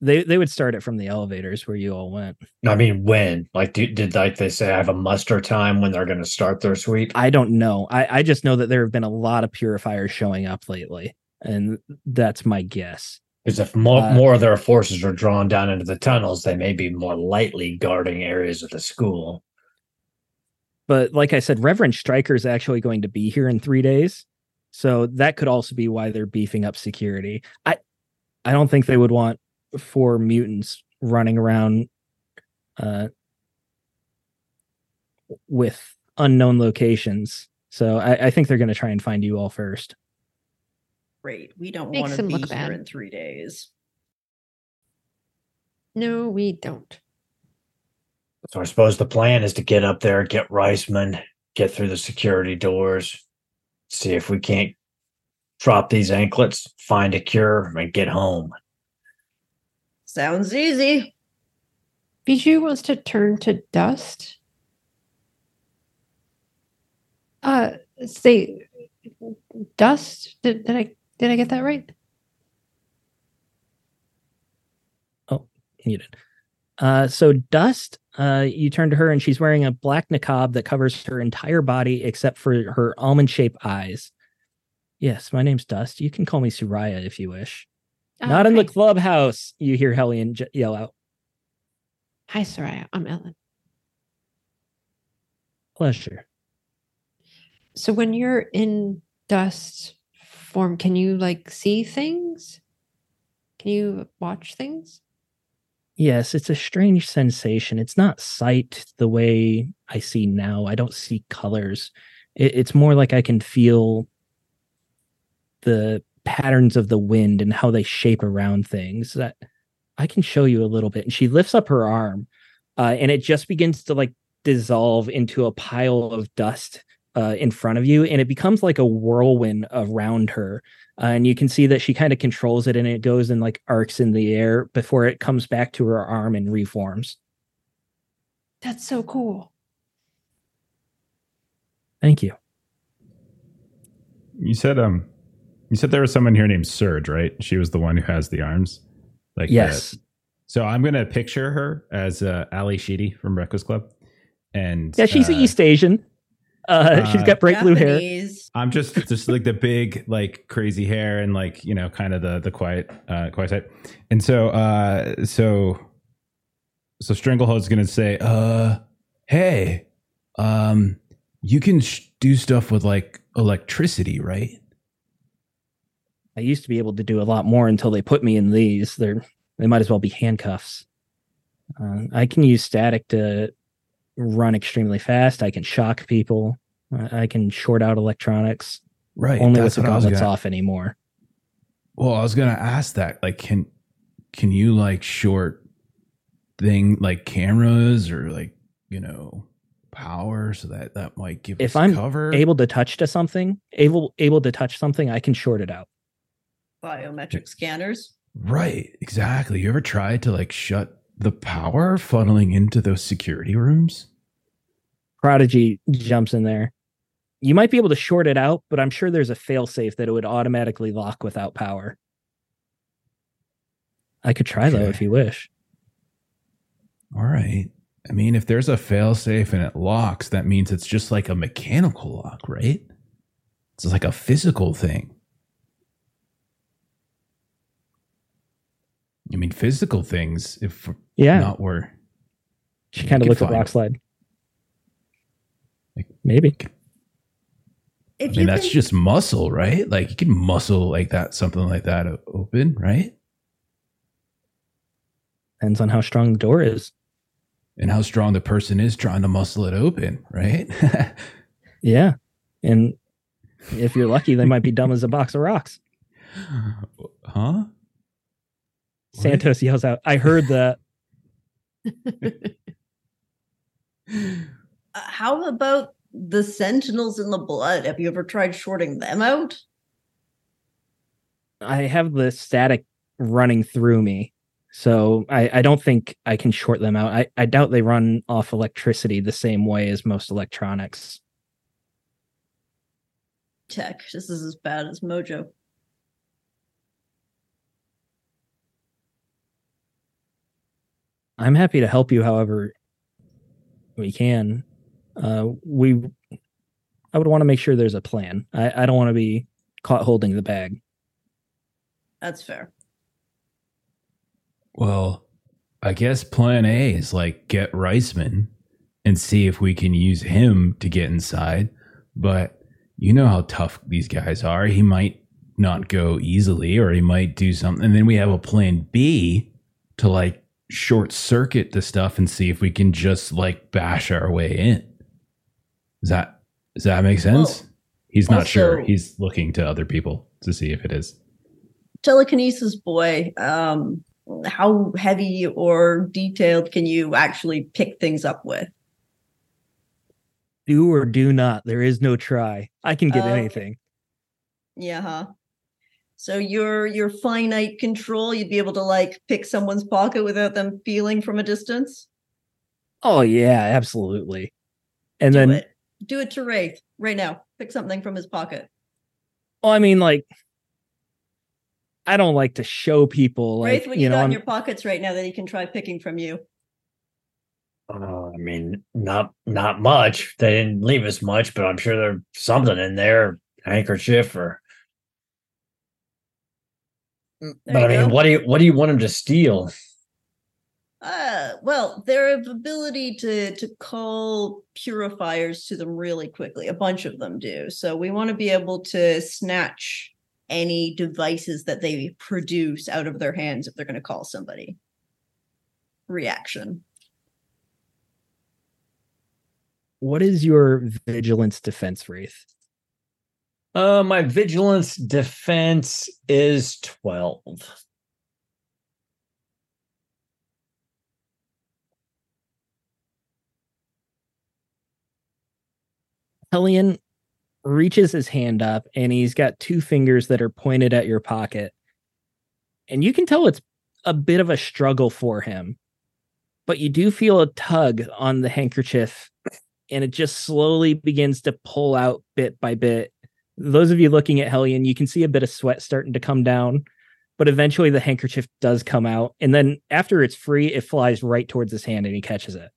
They they would start it from the elevators where you all went. I mean, when? Like, do, did like they say I have a muster time when they're going to start their sweep? I don't know. I I just know that there have been a lot of purifiers showing up lately, and that's my guess. Because if more, uh, more of their forces are drawn down into the tunnels, they may be more lightly guarding areas of the school. But like I said, Reverend Stryker is actually going to be here in three days. So that could also be why they're beefing up security. I I don't think they would want four mutants running around uh, with unknown locations. So I, I think they're going to try and find you all first great. We don't want to be here bad. in three days. No, we don't. So I suppose the plan is to get up there, get Risman, get through the security doors, see if we can't drop these anklets, find a cure, and get home. Sounds easy. Bijou wants to turn to dust. Uh, say, dust. Did, did I did I get that right? Oh, you did. Uh, so Dust, uh, you turn to her and she's wearing a black niqab that covers her entire body except for her almond-shaped eyes. Yes, my name's Dust. You can call me Sooraya if you wish. Oh, Not in the clubhouse, you hear Hellion j- yell out. Hi, Sooraya. I'm Ellen. Pleasure. So when you're in dust, form can you like see things can you watch things yes it's a strange sensation. It's not sight the way i see now. I don't see colors. It, it's more like i can feel the patterns of the wind and how they shape around things that i can show you a little bit. And she lifts up her arm uh, and it just begins to like dissolve into a pile of dust uh, in front of you, and it becomes like a whirlwind around her. Uh, and you can see that she kind of controls it, and it goes and like arcs in the air before it comes back to her arm and reforms. That's so cool. Thank you. You said um, you said there was someone here named Surge, right? She was the one who has the arms. Like Yes. that. So I'm gonna picture her as uh, Ally Sheedy from Breakfast Club, and Yeah, she's uh, East Asian. Uh, she's uh, got bright blue hair. I'm just just like the big like crazy hair and like you know kind of the the quiet uh quiet type. And so uh so so Stranglehold's gonna say, uh hey, um you can sh- do stuff with like electricity, right? I used to be able to do a lot more until they put me in these. They're they might as well be handcuffs. Uh, I can use static to run extremely fast. I can shock people. I can short out electronics. Right. Only with that's the what I was gauntlets gonna- off anymore. Well, I was gonna ask that. Like, can can you like short thing like cameras or like you know power so that that might give If us I'm cover? Able to touch to something, able able to touch something, I can short it out. Biometric scanners. right. Exactly. You ever tried to like shut the power funneling into those security rooms? Prodigy jumps in there. You might be able to short it out, but I'm sure there's a failsafe that it would automatically lock without power. I could try though if you wish. All right. I mean, if there's a failsafe and it locks, that means it's just like a mechanical lock, right? It's like a physical thing. I mean, physical things, if Yeah. not were she kind of could looks at find- Rockslide. Like- Maybe. If I mean, that's can- just muscle, right? Like you can muscle like that, something like that open, right? Depends on how strong the door is. And how strong the person is trying to muscle it open, right? Yeah. And if you're lucky, they might be dumb as a box of rocks. huh? What? Santos yells out, I heard that. Uh, how about the sentinels in the blood? Have you ever tried shorting them out? I have the static running through me. So I, I don't think I can short them out. I, I doubt they run off electricity the same way as most electronics. Tech. This is as bad as Mojo. I'm happy to help you however we can. Uh, we, I would want to make sure there's a plan. I, I don't want to be caught holding the bag. That's fair. Well, I guess plan A is like get Risman and see if we can use him to get inside. But you know how tough these guys are. He might not go easily or he might do something. And then we have a plan B to like short circuit the stuff and see if we can just like bash our way in. Does that does that make sense? Well, He's not sure. He's looking to other people to see if it is. Telekinesis boy. Um, how heavy or detailed can you actually pick things up with? Do or do not. There is no try. I can get Okay. anything. Yeah, huh? So your your finite control, you'd be able to like pick someone's pocket without them feeling from a distance. Oh yeah, absolutely. And Do then, it. Do it to Wraith right now. Pick something from his pocket. well, I mean, like, I don't like to show people, like, Wraith, what you, you know, got in I'm- your pockets right now that he can try picking from you? Uh, I mean, not not much. They didn't leave us much, but I'm sure there's something in there, handkerchief or. There But I mean, go. what do you what do you want them to steal? Uh, well, their ability to to call purifiers to them really quickly. A bunch of them do. So we want to be able to snatch any devices that they produce out of their hands if they're going to call somebody. Reaction. what is your vigilance defense, Wraith? Uh, my vigilance defense is twelve. Hellion, reaches his hand up and he's got two fingers that are pointed at your pocket. And you can tell it's a bit of a struggle for him, but you do feel a tug on the handkerchief and it just slowly begins to pull out bit by bit. Those of you looking at Hellion, you can see a bit of sweat starting to come down, but eventually the handkerchief does come out. And then after it's free, it flies right towards his hand and he catches it.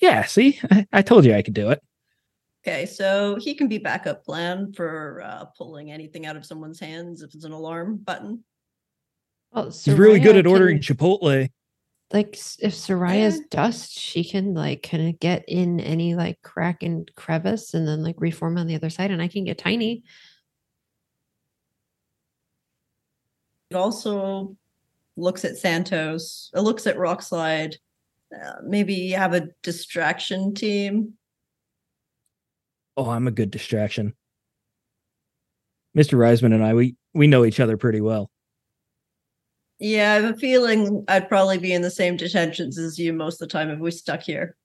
Yeah, see, I, I told you I could do it. Okay, so he can be backup plan for uh, pulling anything out of someone's hands if it's an alarm button. Well, He's really good at ordering can- Chipotle. Like if Sooraya's Yeah. dust, she can like kind of get in any like crack and crevice and then like reform on the other side, and I can get tiny. It also looks at Santos, it looks at Rockslide. Uh, maybe have a distraction team. Oh, I'm a good distraction. Mr. Risman and I, we we know each other pretty well. Yeah, I have a feeling I'd probably be in the same detentions as you most of the time if we stuck here.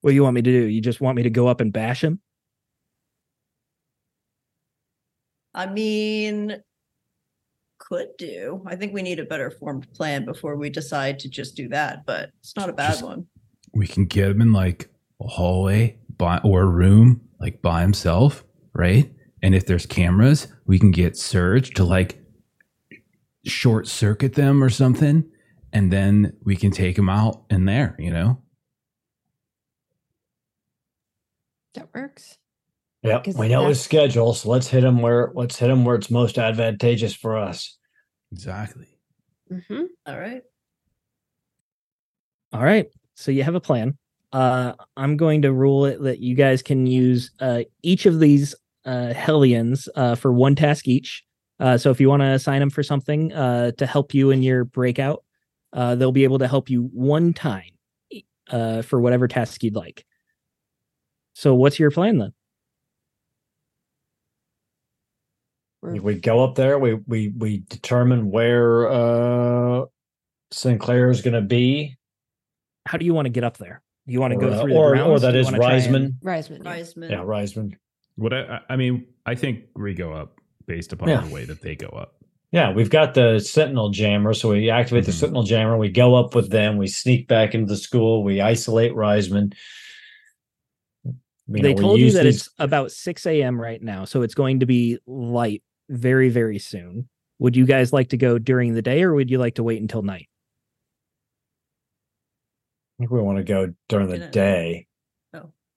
What do you want me to do? You just want me to go up and bash him? I mean, could do. I think we need a better formed plan before we decide to just do that, but it's not a bad Just- one. We can get him in like a hallway by or a room like by himself, right? And if there's cameras, we can get Surge to like short circuit them or something, and then we can take them out in there. You know, That works. Yep, we know his schedule, so let's hit him where let's hit him where it's most advantageous for us. exactly. Mm-hmm. All right. All right. So you have a plan. Uh, I'm going to rule it that you guys can use uh, each of these uh, Hellions uh, for one task each. Uh, so if you want to assign them for something uh, to help you in your breakout, uh, they'll be able to help you one time uh, for whatever task you'd like. So what's your plan then? We go up there, we we we determine where uh Sinclair is going to be, How do you want to get up there? You want to go through or, the grounds? or Do that you is wanna and- Risman. Risman. yeah. Risman. Yeah, Risman. What I, I mean, I think we go up based upon Yeah. the way that they go up. Yeah, we've got the Sentinel Jammer, so we activate the Mhm. Sentinel Jammer. We go up with them. We sneak back into the school. We isolate Risman. You they know, told you that these- it's about 6 a.m. right now, so it's going to be light very, very soon. Would you guys like to go during the day or would you like to wait until night? I think we want to go during the Gonna- day.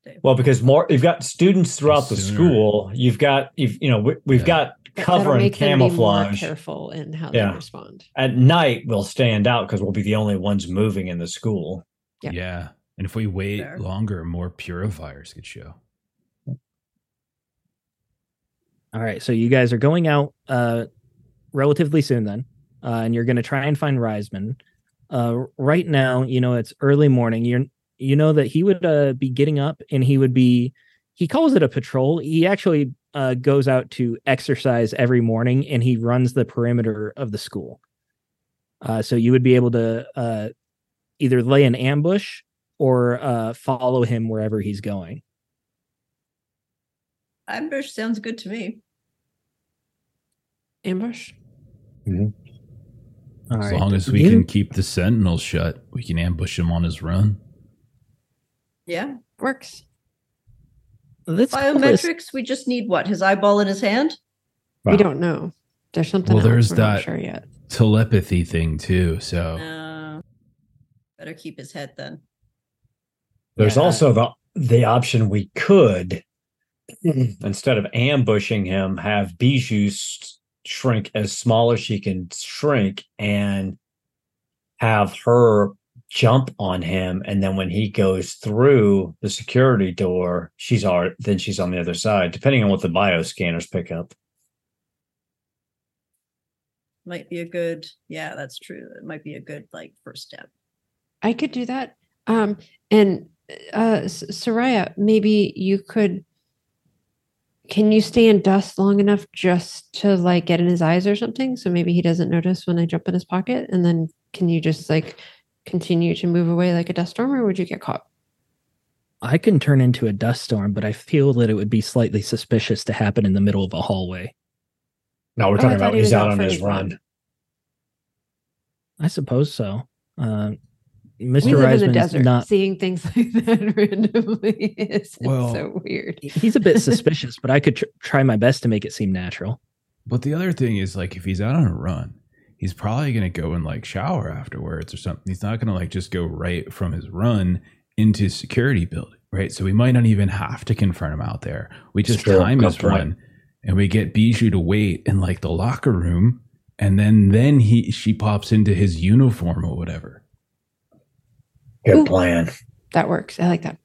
Dave. Well, because more you've got students throughout the school. You've got you've you know we, we've Yeah. got That- cover that'll and make them be more camouflage. careful in how Yeah. they respond. At night, we'll stand out because we'll be the only ones moving in the school. Yeah. Yeah. And if we wait Fair. longer, more purifiers could show. All right, so you guys are going out uh relatively soon then. Uh, and you're going to try and find Risman. Uh right now, you know, it's early morning. You're you know that he would uh, be getting up and he would be he calls it a patrol. He actually uh goes out to exercise every morning and he runs the perimeter of the school. Uh so you would be able to uh either lay an ambush or uh follow him wherever he's going. Ambush sounds good to me. Ambush. All as right. long as we You- can keep the sentinels shut, we can ambush him on his run. Yeah. Works. let's call this- Biometrics, we just need what? His eyeball in his hand? Wow. We don't know. There's something. Well, else there's we're not that- Sure yet. Telepathy thing too. So Uh, better keep his head then. There's Yeah. also the the option we could instead of ambushing him, have Bijou shrink as small as she can shrink and have her jump on him and then when he goes through the security door she's already then she's on the other side depending on what the bio scanners pick up Might be a good, yeah, that's true. It might be a good like first step. I could do that. Um, and uh, S- Sooraya, maybe you could. Can you stay in dust long enough just to like get in his eyes or something? So maybe he doesn't notice when I jump in his pocket, and then can you just like continue to move away like a dust storm, or would you get caught? I can turn into a dust storm, but I feel that it would be slightly suspicious to happen in the middle of a hallway. No, we're Oh, talking thought about he's out out on his his run. run. I suppose so. Uh, Mr. live in the Risman's desert. not. Seeing things like that randomly is Well- so weird. He's a bit suspicious, but I could tr- try my best to make it seem natural. But the other thing is like if he's out on a run, he's probably gonna go and like shower afterwards or something. He's not gonna like just go right from his run into his security building, right? So we might not even have to confront him out there. We just Sure, time his point. run and we get Bijou to wait in like the locker room and then then he she pops into his uniform or whatever. Good Ooh. plan. That works. I like that.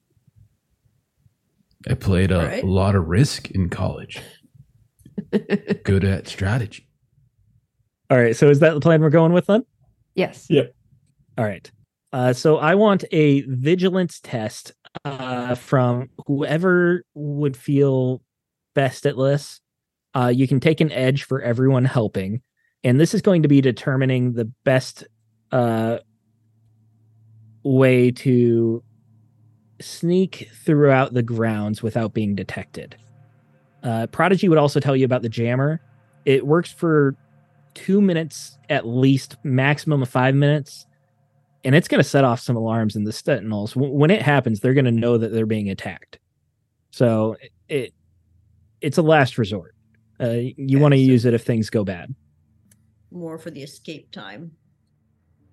I played a Alright. lot of risk in college. Good at strategy. All right. So is that the plan we're going with then? yes. Yep. All right. Uh, so I want a vigilance test uh, from whoever would feel best at this. Uh, you can take an edge for everyone helping, and this is going to be determining the best uh, way to sneak throughout the grounds without being detected. Uh, Prodigy would also tell you about the jammer. It works for two minutes at least, maximum of five minutes and it's going to set off some alarms in the sentinels. W- when it happens, they're going to know that they're being attacked. So it it's a last resort. Uh, you Okay, want to so- use it if things go bad. More for the escape time.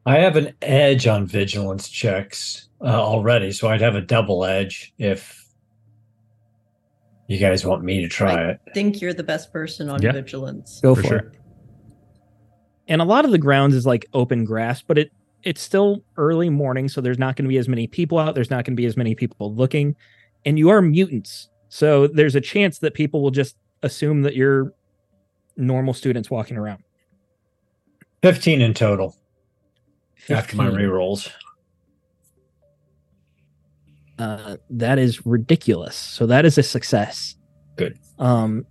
I have an edge on vigilance checks uh, already, so I'd have a double edge if you guys want me to try it. I think you're the best person on Yeah. vigilance. Go For for, sure. it. And a lot of the grounds is like open grass, but it it's still early morning, so there's not going to be as many people out. There's not going to be as many people looking, and you are mutants, so there's a chance that people will just assume that you're normal students walking around. 15 in total after my 15. rerolls. uh, that is ridiculous. So that is a success. Good. Um,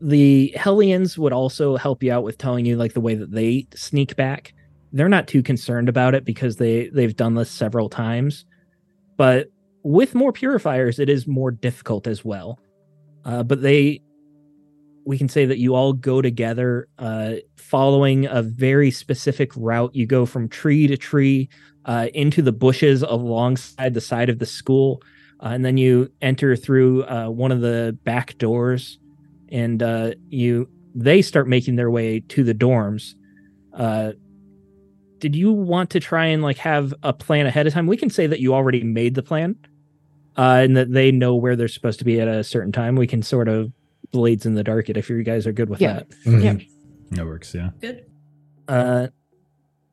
the Hellions would also help you out with telling you like the way that they sneak back. They're not too concerned about it because they they've done this several times. But with more purifiers, it is more difficult as well. Uh, but they, we can say that you all go together, uh, following a very specific route. You go from tree to tree, uh, into the bushes alongside the side of the school, uh, and then you enter through uh, one of the back doors, and uh, you they start making their way to the dorms. Uh, did you want to try and like have a plan ahead of time? We can say that you already made the plan, uh, and that they know where they're supposed to be at a certain time. We can sort of blades in the dark it if you guys are good with Yeah. that. Mhm. Yeah. That works, yeah. Good. Uh,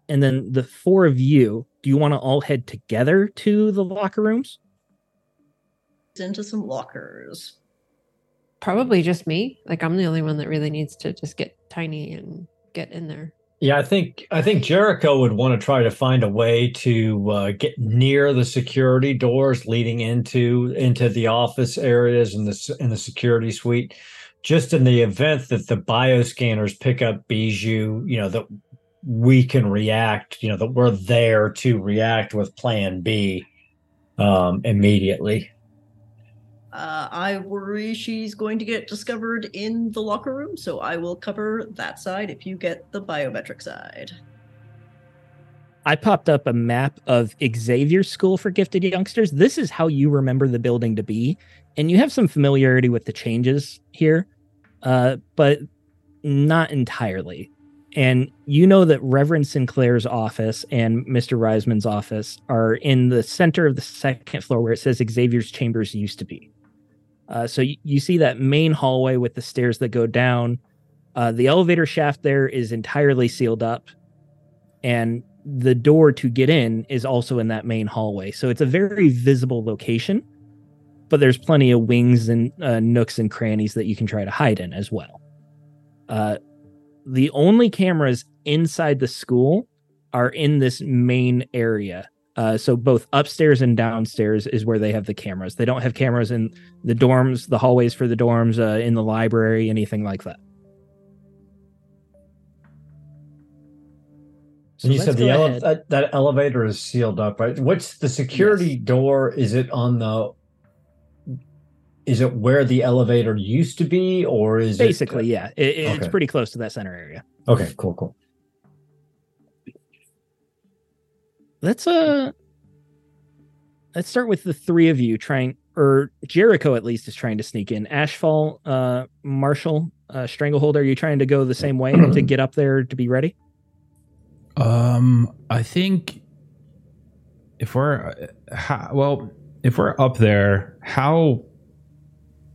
and then the four of you, do you want to all head together to the locker rooms? Into some lockers. Probably just me. Like I'm the only one that really needs to just get tiny and get in there. Yeah, I think I think Jericho would want to try to find a way to uh, get near the security doors leading into into the office areas and the in the security suite. Just in the event that the bioscanners pick up Bijou, you know that we can react. You know that we're there to react with Plan B um, immediately. Uh, I worry she's going to get discovered in the locker room, so I will cover that side if you get the biometric side. I popped up a map of Xavier's School for Gifted Youngsters. This is how you remember the building to be, and you have some familiarity with the changes here, uh, but not entirely. And you know that Reverend Sinclair's office and Mr. Risman's office are in the center of the second floor where it says Xavier's chambers used to be. Uh, so you, you see that main hallway with the stairs that go down. Uh, the elevator shaft there is entirely sealed up, and the door to get in is also in that main hallway. So it's a very visible location, but there's plenty of wings and uh, nooks and crannies that you can try to hide in as well. Uh, the only cameras inside the school are in this main area. Uh, so both upstairs and downstairs is where they have the cameras. They don't have cameras in the dorms, the hallways for the dorms, uh, in the library, anything like that. So and you said the ele- that, that elevator is sealed up, right? What's the security Yes. door? Is it on the? Is it where the elevator used to be, or is it Basically, it? yeah, it, it's Okay. pretty close to that center area. Okay, cool, cool. Let's uh let's start with the three of you trying or Jericho at least is trying to sneak in. Ashfall, uh Marshall, uh Stranglehold, are you trying to go the same way to get up there to be ready? Um, I think if we're how, well, if we're up there, how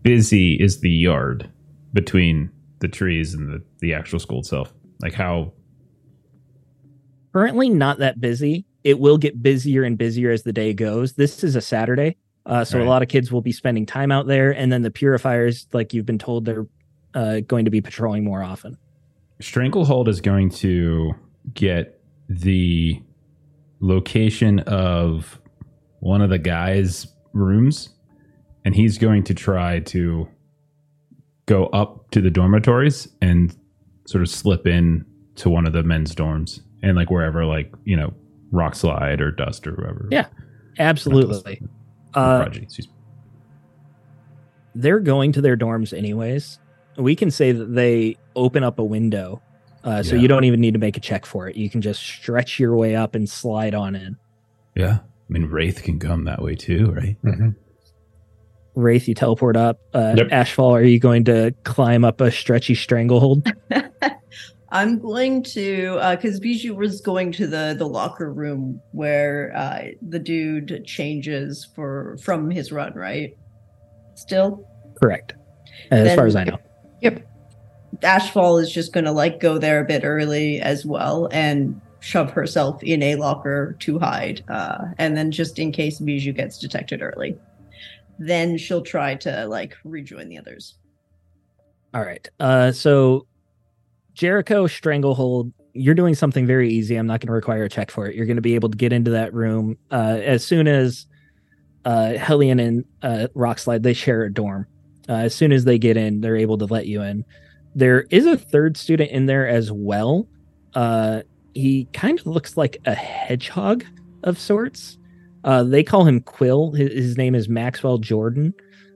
busy is the yard between the trees and the the actual school itself? Like how? Currently not that busy. It will get busier and busier as the day goes. This is a Saturday. Uh, so Right. a lot of kids will be spending time out there and then the purifiers like you've been told they're uh, going to be patrolling more often. Stranglehold is going to get the location of one of the guys' rooms, and he's going to try to go up to the dormitories and sort of slip in to one of the men's dorms and like wherever, like you know, Rockslide or dust or whoever. Yeah, Absolutely. Uh, Prodigy, they're going to their dorms anyways. We can say that they open up a window, uh, so Yeah. you don't even need to make a check for it. You can just stretch your way up and slide on in. Yeah, I mean Wraith can come that way too, right? Wraith, you teleport up. Uh, Yep. Ashfall, are you going to climb up a stretchy stranglehold? I'm going to because Bijou was going to the the locker room where uh, the dude changes for from his run, right? Still, Correct. As Then- far as I know. Yep. Ashfall is just going to like go there a bit early as well and shove herself in a locker to hide, uh, and then just in case Bijou gets detected early, then she'll try to like rejoin the others. All right. Uh, so Jericho Stranglehold, you're doing something very easy. I'm not going to require a check for it. You're going to be able to get into that room uh, as soon as uh, Hellion and uh, Rockslide they share a dorm. Uh, as soon as they get in, they're able to let you in. There is a third student in there as well. Uh, he kind of looks like a hedgehog of sorts. Uh, they call him Quill. His, his name is Maxwell Jordan.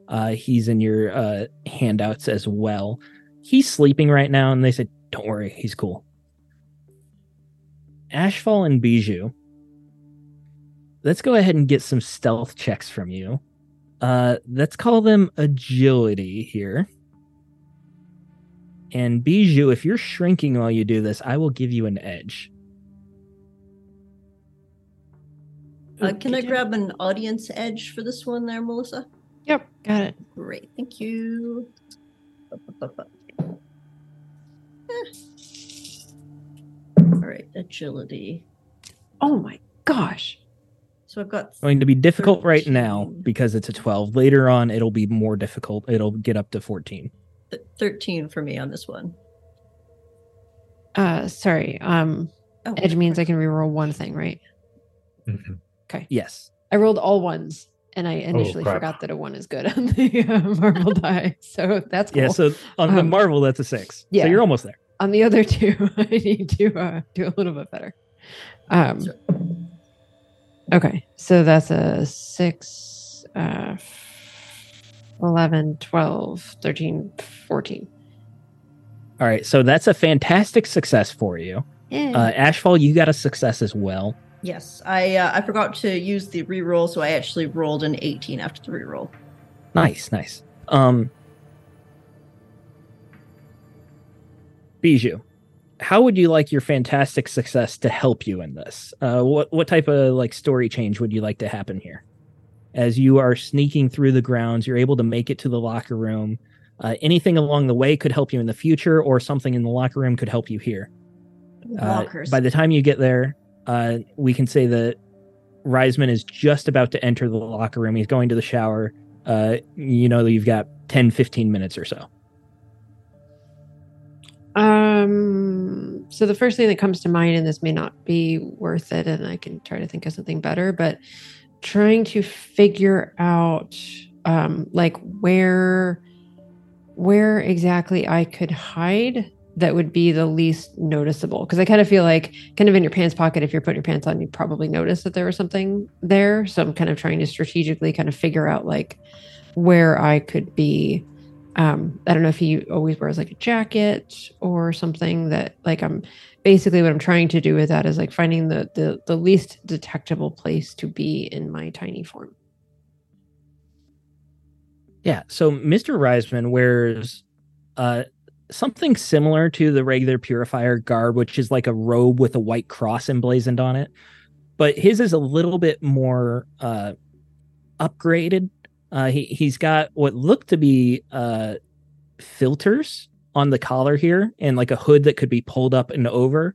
Uh, he's in your uh, handouts as well. He's sleeping right now, and they said, "Don't worry, he's cool." Ashfall and Bijou. Let's go ahead and get some stealth checks from you. Uh, let's call them agility here. And Bijou, if you're shrinking while you do this, I will give you an edge. Uh, can I grab an audience edge for this one, there, Melissa? Yep, got it. Great, thank you. All right, agility. Oh my gosh. So I've got Going to be difficult right now because it's a 12. Later on, it'll be more difficult. It'll get up to 14. th- 13 for me on this one. Uh sorry. Um Oh, edge means I can reroll one thing, right? Mhm. Yes. I rolled all ones and I initially crap. forgot that a one is good on the uh, Marvel die. So that's cool. Yeah. So on the Marvel, that's a six. yeah. So you're almost there. On the other two, I need to uh, do a little bit better. Um, So- okay, so that's a 6, uh, 11, 12, 13, 14. All right. So that's a fantastic success for you. Yeah. Uh, Ashfall, you got a success as well. Yes, I uh, I forgot to use the reroll, so I actually rolled an 18 after the reroll. Nice, nice. Um, Bijou, how would you like your fantastic success to help you in this? Uh, what what type of like story change would you like to happen here? As you are sneaking through the grounds, you're able to make it to the locker room. Uh, anything along the way could help you in the future, or something in the locker room could help you here. Uh, by the time you get there, uh, we can say that Risman is just about to enter the locker room. He's going to the shower. Uh, you know, you've got 10, 15 minutes or so. Um, so the first thing that comes to mind, and this may not be worth it, and I can try to think of something better, but trying to figure out um like where where exactly I could hide that would be the least noticeable? Because I kind of feel like, kind of in your pants pocket, if you're putting your pants on, you probably notice that there was something there. So I'm kind of trying to strategically kind of figure out like where I could be. Um, I don't know if he always wears like a jacket or something that like I'm basically what I'm trying to do with that is like finding the the, the least detectable place to be in my tiny form. Yeah. So Mr. Risman wears uh, something similar to the regular purifier garb, which is like a robe with a white cross emblazoned on it. But his is a little bit more uh, upgraded. Uh, he he's got what looked to be uh, filters on the collar here, and like a hood that could be pulled up and over.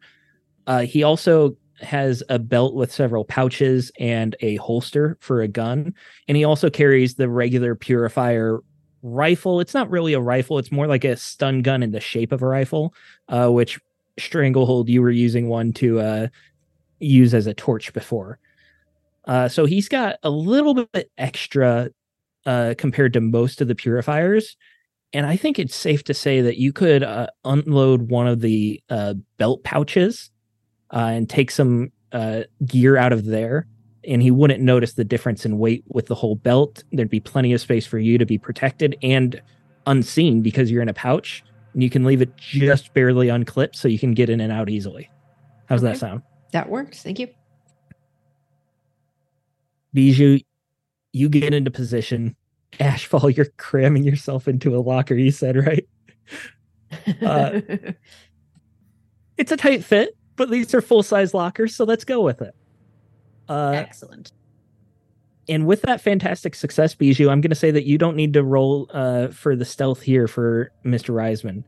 Uh, he also has a belt with several pouches and a holster for a gun. And he also carries the regular purifier rifle. It's not really a rifle, it's more like a stun gun in the shape of a rifle, uh, which Stranglehold, you were using one to uh, use as a torch before. Uh, so he's got a little bit extra uh, compared to most of the purifiers. And I think it's safe to say that you could uh, unload one of the uh, belt pouches uh, and take some uh, gear out of there, and he wouldn't notice the difference in weight with the whole belt. There'd be plenty of space for you to be protected and unseen because you're in a pouch, and you can leave it just barely unclipped so you can get in and out easily. How's Okay. that sound? That works. Thank you. Bijou, you get into position. Ashfall, you're cramming yourself into a locker, you said, right? Uh, It's a tight fit, but these are full size lockers, so let's go with it. Uh, Excellent. and with that fantastic success, Bijou, I'm going to say that you don't need to roll uh, for the stealth here for Mr. Risman.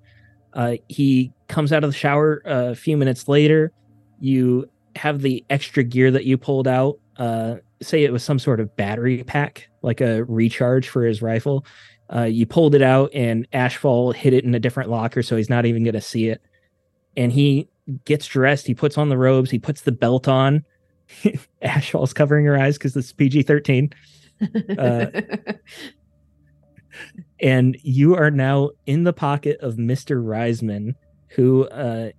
Uh, he comes out of the shower uh, a few minutes later. You have the extra gear that you pulled out. Say it was some sort of battery pack, like a recharge for his rifle. Uh, you pulled it out, and Ashfall hid it in a different locker, so he's not even going to see it. And he gets dressed. He puts on the robes. He puts the belt on. Ashfall's covering her eyes because this is PG 13. Uh, and you are now in the pocket of Mr. Risman, who uh,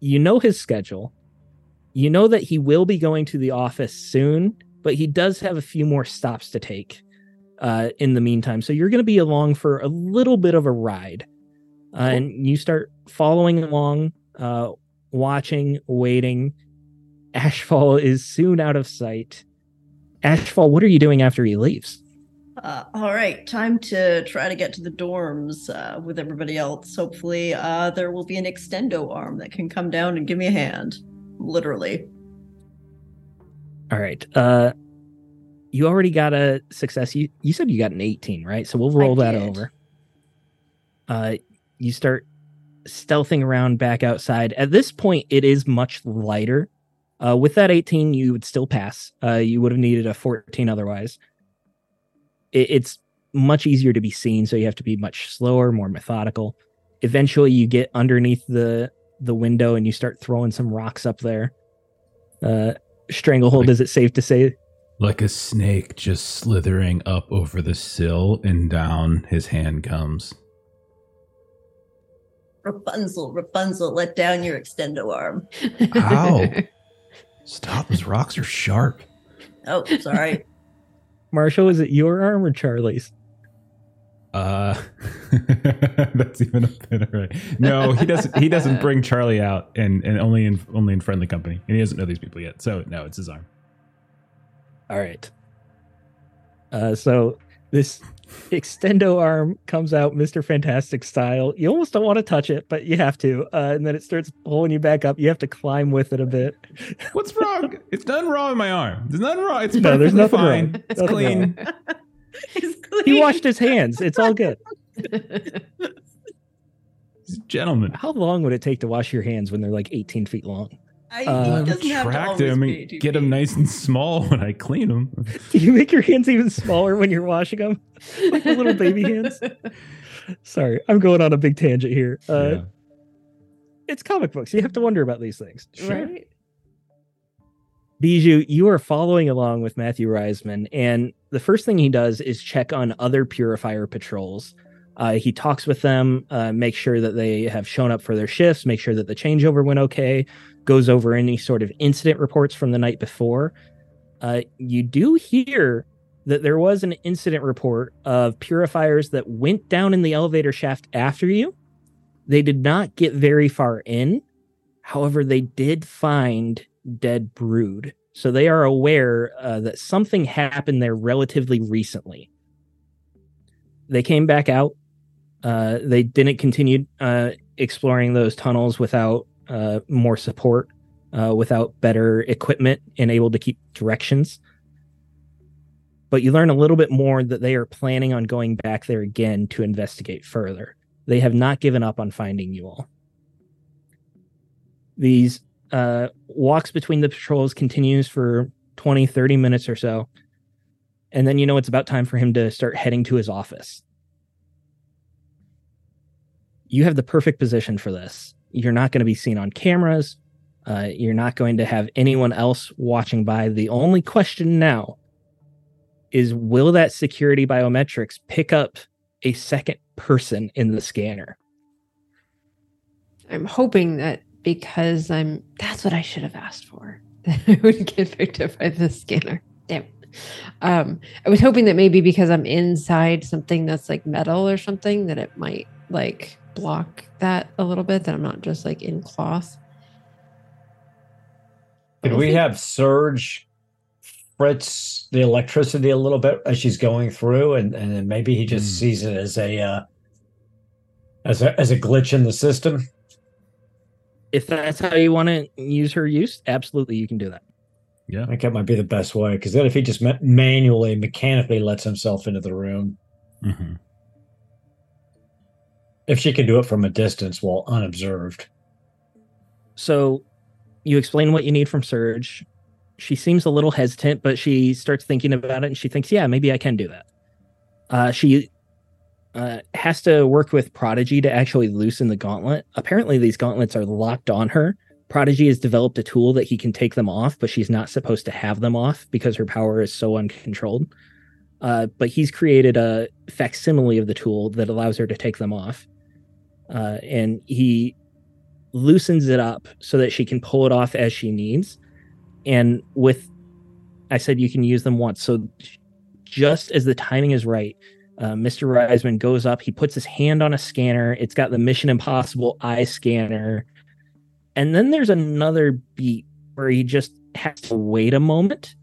you know his schedule. You know that he will be going to the office soon, but he does have a few more stops to take uh, in the meantime. So you're going to be along for a little bit of a ride. Uh, and you start following along, uh, watching, waiting. Ashfall is soon out of sight. Ashfall, what are you doing after he leaves? Uh, all right, time to try to get to the dorms uh, with everybody else. Hopefully, uh, there will be an extendo arm that can come down and give me a hand. Literally. All right. Uh you already got a success. You you said you got an 18, right? So we'll roll that did. over. Uh you start stealthing around back outside. At this point it is much lighter. Uh with that 18 you would still pass. Uh you would have needed a 14 otherwise. It, it's much easier to be seen so you have to be much slower, more methodical. Eventually you get underneath the the window and you start throwing some rocks up there. Uh stranglehold is it safe to say Like a snake just slithering up over the sill and down his hand comes. Rapunzel, Rapunzel, let down your extendo arm. Ow. Stop, those rocks are sharp. Oh, sorry. Marshall, is it your arm or Charlie's? Uh that's even a bit right. No, he doesn't he doesn't bring Charlie out and, and only in only in friendly company. And he doesn't know these people yet. So no, it's his arm. All right. Uh, so this extendo arm comes out Mr. Fantastic style. You almost don't want to touch it, but you have to. Uh, and then it starts pulling you back up. You have to climb with it a bit. What's wrong? it's nothing wrong with my arm. There's nothing wrong. It's No, there's perfectly nothing fine. wrong. It's Nothing clean. It's He clean. washed his hands. It's all good. Gentlemen. How long would it take to wash your hands when they're like 18 feet long? I, Uh, he I would doesn't have track them and get them nice and small when I clean them. Do you make your hands even smaller when you're washing them? Like the little baby hands? Sorry, I'm going on a big tangent here. Uh, Yeah. It's comic books. You have to wonder about these things. Right? Bijou, you are following along with Matthew Risman, and the first thing he does is check on other purifier patrols. Uh, he talks with them, uh, makes sure that they have shown up for their shifts, make sure that the changeover went okay, goes over any sort of incident reports from the night before. Uh, you do hear that there was an incident report of purifiers that went down in the elevator shaft after you. They did not get very far in. However, they did find dead brood. So they are aware uh, that something happened there relatively recently. They came back out. Uh, they didn't continue uh, exploring those tunnels without uh, more support, uh, without better equipment, and able to keep directions. But you learn a little bit more that they are planning on going back there again to investigate further. They have not given up on finding you all. These uh, walks between the patrols continues for 20, 30 minutes or so. And then you know it's about time for him to start heading to his office. You have the perfect position for this. You're not going to be seen on cameras. Uh, you're not going to have anyone else watching by. The only question now is will that security biometrics pick up a second person in the scanner? I'm hoping that because I'm that's what I should have asked for. That I would get picked up by the scanner. Damn. Um, I was hoping that maybe because I'm inside something that's like metal or something that it might like block that a little bit, that I'm not just like in cloth. Could we have Surge fritz the electricity a little bit as she's going through, and and then maybe he just Hmm. sees it as a uh, as a as a glitch in the system. If that's how you want to use her use, absolutely you can do that. Yeah. I think that might be the best way because then if he just ma- manually mechanically lets himself into the room, hmm if she can do it from a distance while unobserved. So you explain what you need from Surge. She seems a little hesitant, but she starts thinking about it and she thinks, yeah, maybe I can do that. Uh, she uh, has to work with Prodigy to actually loosen the gauntlet. Apparently, these gauntlets are locked on her. Prodigy has developed a tool that he can take them off, but she's not supposed to have them off because her power is so uncontrolled. Uh, but he's created a facsimile of the tool that allows her to take them off. Uh, and he loosens it up so that she can pull it off as she needs. And with, I said you can use them once. So just as the timing is right, uh, Mr. Risman goes up. He puts his hand on a scanner. It's got the Mission Impossible eye scanner. And then there's another beat where he just has to wait a moment.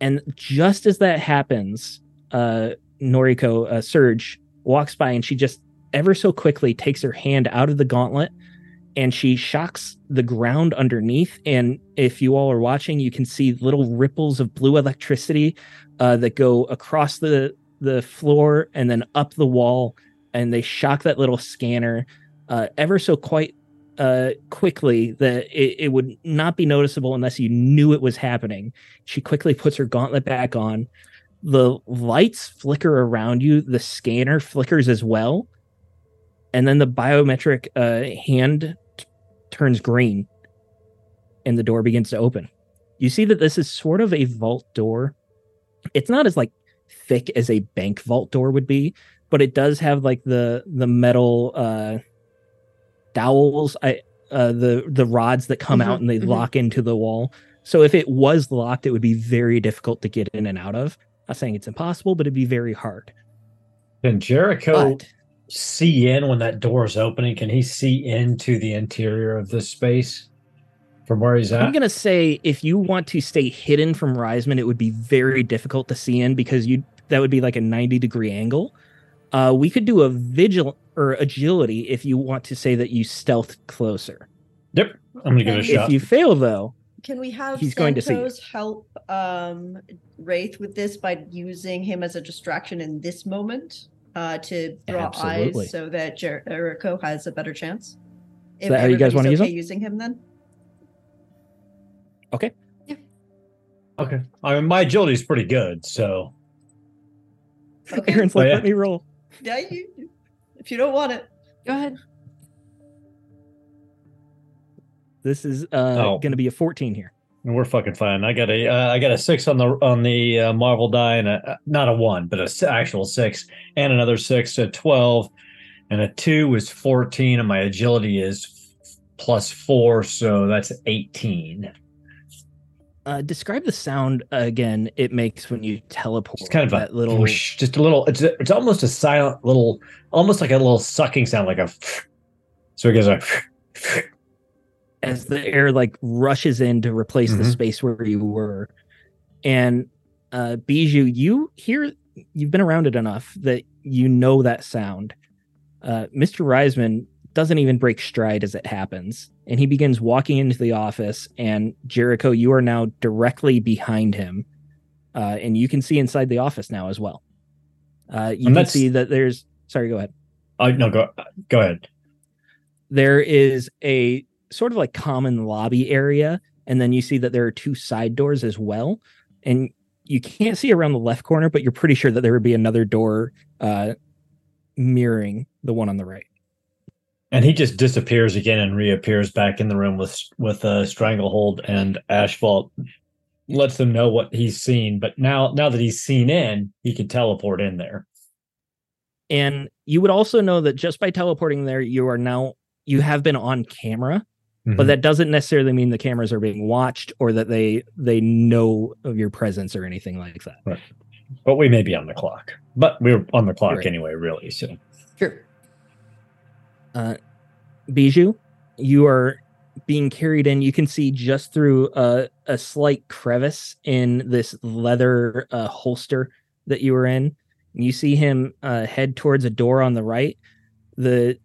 And just as that happens, uh, Noriko, uh, Surge, walks by and she just ever so quickly takes her hand out of the gauntlet and she shocks the ground underneath. And if you all are watching, you can see little ripples of blue electricity uh, that go across the the floor and then up the wall, and they shock that little scanner uh, ever so quite uh, quickly that it, it would not be noticeable unless you knew it was happening. She quickly puts her gauntlet back on. The lights flicker around you. The scanner flickers as well, and then the biometric uh, hand t- turns green, and the door begins to open. You see that this is sort of a vault door. It's not as like thick as a bank vault door would be, but it does have like the the metal uh dowels, I uh the the rods that come Mhm, out and they mhm. lock into the wall. So if it was locked, it would be very difficult to get in and out of. Not saying it's impossible, but it'd be very hard. Can Jericho But see in when that door is opening? Can he see into the interior of this space from where he's at? I'm gonna say if you want to stay hidden from Risman, it would be very difficult to see in because you that would be like a 90 degree angle. Uh, we could do a vigil or agility if you want to say that you stealth closer. Yep, I'm gonna give it a shot. If you fail though, Can we have He's going to see help um, Wraith with this by using him as a distraction in this moment uh, to draw Absolutely. eyes so that Jericho has a better chance? If that how you guys wanna everybody's use him? using him then? Okay, Yeah. Okay. I mean my agility is pretty good, so Okay. Aaron's Oh, yeah. let me roll. Yeah, you, if you don't want it. Go ahead. This is uh, Oh. going to be a 14 here. We're fucking fine. I got a uh, I got a six on the on the uh, Marvel die and a not a one, but a s- actual six and another six, so twelve, and a two is fourteen, and my agility is plus four, so that's eighteen. Uh, describe the sound again. It makes when you teleport. It's kind of that a little. whoosh, just a little. It's a, it's almost a silent little, almost like a little sucking sound, like a. So it goes like. as the air like rushes in to replace the Mhm. space where you were. And uh Bijou, you hear you've been around it enough that you know that sound. Uh Mr. Risman doesn't even break stride as it happens. And he begins walking into the office and Jericho, you are now directly behind him. Uh and you can see inside the office now as well. Uh you can see that there's sorry, go ahead. Oh no, go go ahead. there is a sort of like common lobby area and then you see that there are two side doors as well and you can't see around the left corner but you're pretty sure that there would be another door uh mirroring the one on the right And he just disappears again and reappears back in the room with with a stranglehold and Ashfall lets them know what he's seen. But now now that he's seen in, he can teleport in there. and you would also know that just by teleporting there you are now you have been on camera Mm-hmm. but that doesn't necessarily mean the cameras are being watched or that they they know of your presence or anything like that But we may be on the clock. But we're on the clock Right. anyway, really. So Sure. Bijou, you are being carried in. You can see just through a, a slight crevice in this leather uh, holster that you were in. You see him uh, head towards a door on the right. The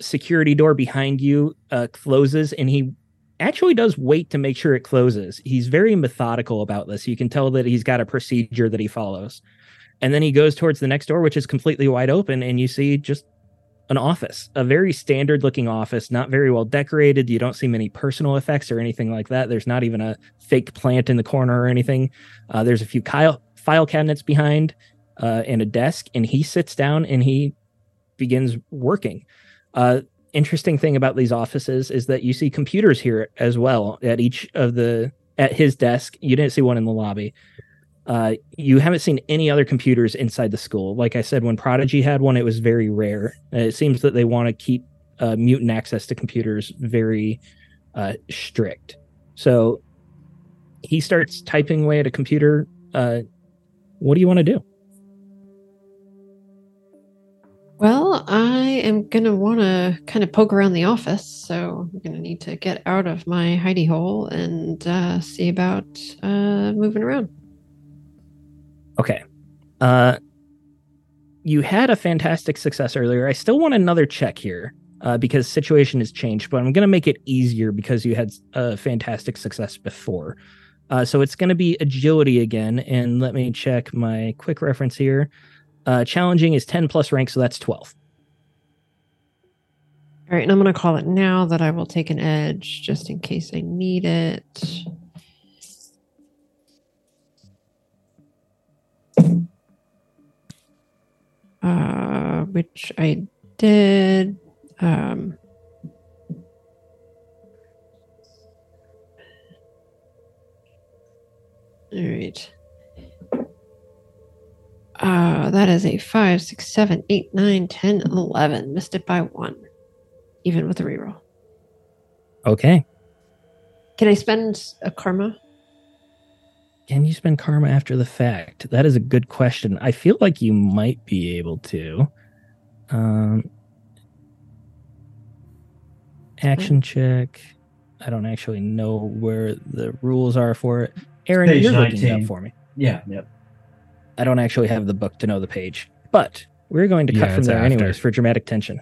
security door behind you uh, closes, and he actually does wait to make sure it closes. He's very methodical about this. You can tell that he's got a procedure that he follows. And then he goes towards the next door, which is completely wide open, and you see just an office, a very standard looking office, not very well decorated. You don't see many personal effects or anything like that. There's not even a fake plant in the corner or anything. Uh, there's a few file, cabinets behind uh, and a desk, and he sits down and he begins working. Uh, interesting thing about these offices is that you see computers here as well at each of the at his desk. You didn't see one in the lobby. Uh, you haven't seen any other computers inside the school. Like I said, when Prodigy had one, it was very rare. Uh, it seems that they want to keep uh, mutant access to computers very uh, strict. So he starts typing away at a computer. Uh, what do you want to do? Well, I am going to want to kind of poke around the office. So I'm going to need to get out of my hidey hole and see about moving around. Okay. Uh, you had a fantastic success earlier. I still want another check here uh, because situation has changed, but I'm going to make it easier because you had a fantastic success before. Uh, so it's going to be agility again. And let me check my quick reference here. Uh, challenging is 10 plus rank, so that's 12. All right. And I'm going to call it now that I will take an edge just in case I need it. Which I did. Um, all right. Uh, that is a 5, 6, 7, 8, 9, 10, 11. Missed it by one, even with a reroll. Okay. Can I spend a karma? Can you spend karma after the fact? That is a good question. I feel like you might be able to. Um, action check. I don't actually know where the rules are for it. Aaron, Page you're looking it up for me. yeah, yep. I don't actually have the book to know the page, but we're going to cut Yeah, from there after. anyways for dramatic tension.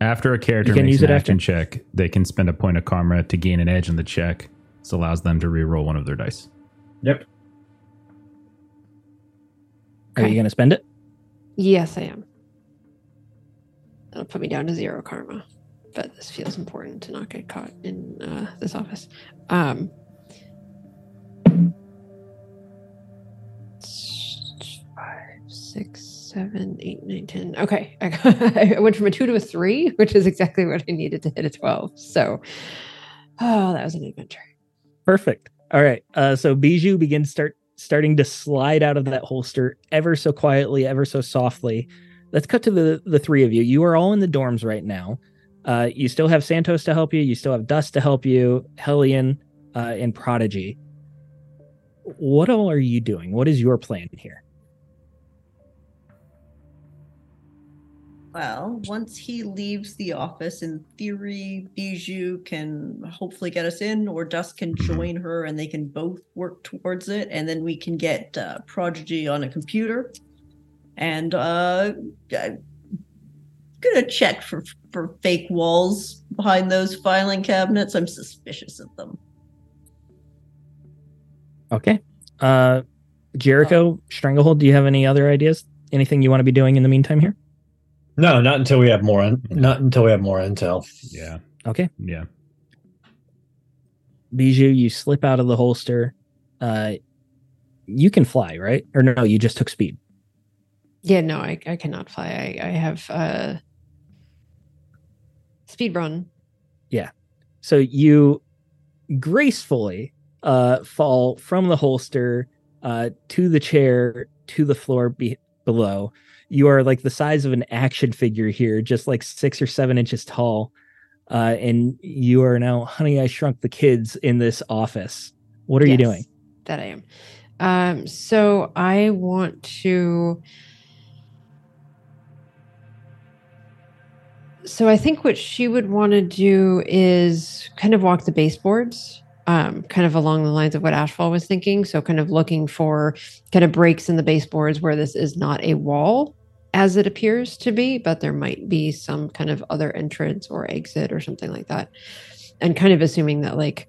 After a character can makes use an it action after. check, they can spend a point of karma to gain an edge on the check. This allows them to re-roll one of their dice. Yep. Are you going to spend it? Yes, I am. That'll put me down to zero karma, but this feels important to not get caught in uh, this office. Um, five, six, seven, eight, nine, ten. Okay, I, got, I went from a two to a three, which is exactly what I needed to hit a twelve. So, oh, that was an adventure. Perfect. All right. Uh, so Bijou begins start starting to slide out of that holster ever so quietly, ever so softly. Let's cut to the the three of you. You are all in the dorms right now. Uh, you still have Santos to help you. You still have Dust to help you. Hellion uh, and Prodigy. What all are you doing? What is your plan here? Well, once he leaves the office, in theory, Bijou can hopefully get us in, or Dust can join her and they can both work towards it. And then we can get uh, Prodigy on a computer. And uh, I'm gonna check for, for fake walls behind those filing cabinets. I'm suspicious of them. Okay. Uh, Jericho, Stranglehold, do you have any other ideas? Anything you want to be doing in the meantime here? No, not until we have more. In, not until we have more intel. Yeah. Okay. Yeah. Bijou, you slip out of the holster. Uh, you can fly, right? Or no, you just took speed. Yeah, no, I, I cannot fly. I, I have uh speed run. Yeah. So you gracefully uh, fall from the holster uh, to the chair to the floor be- below. You are like the size of an action figure here, just like six or seven inches tall. Uh, and you are now, honey, I shrunk the kids in this office. What are you doing? That I am. Um, so I want to. So I think what she would want to do is kind of walk the baseboards, um, kind of along the lines of what Ashfall was thinking. So kind of looking for kind of breaks in the baseboards where this is not a wall as it appears to be, but there might be some kind of other entrance or exit or something like that. And kind of assuming that like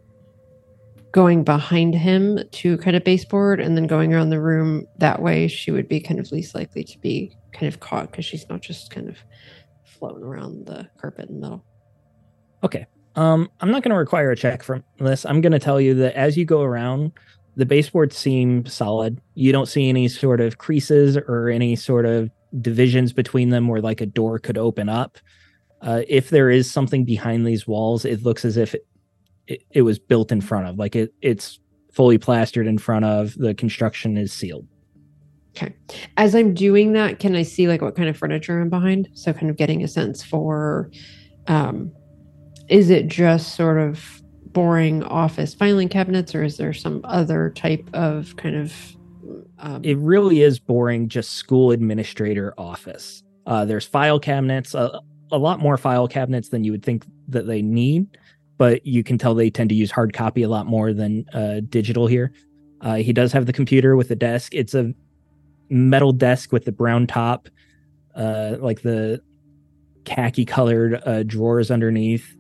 going behind him to kind of baseboard and then going around the room that way she would be kind of least likely to be kind of caught because she's not just kind of floating around the carpet in the middle Okay. Um, I'm not going to require a check from this. I'm going to tell you that as you go around, the baseboards seem solid. You don't see any sort of creases or any sort of divisions between them where like a door could open up. Uh, if there is something behind these walls, it looks as if it, it, it was built in front of, like it it's fully plastered in front of. The construction is sealed. As i'm doing that can i see like what kind of furniture i'm behind? So kind of getting a sense for um is it just sort of boring office filing cabinets or is there some other type of kind of um, it really is boring just school administrator office. Uh, there's file cabinets a lot more file cabinets than you would think that they need but you can tell they tend to use hard copy a lot more than uh, digital here. Uh, he does have the computer with the desk. It's a metal desk with the brown top uh, like the khaki colored uh, drawers underneath.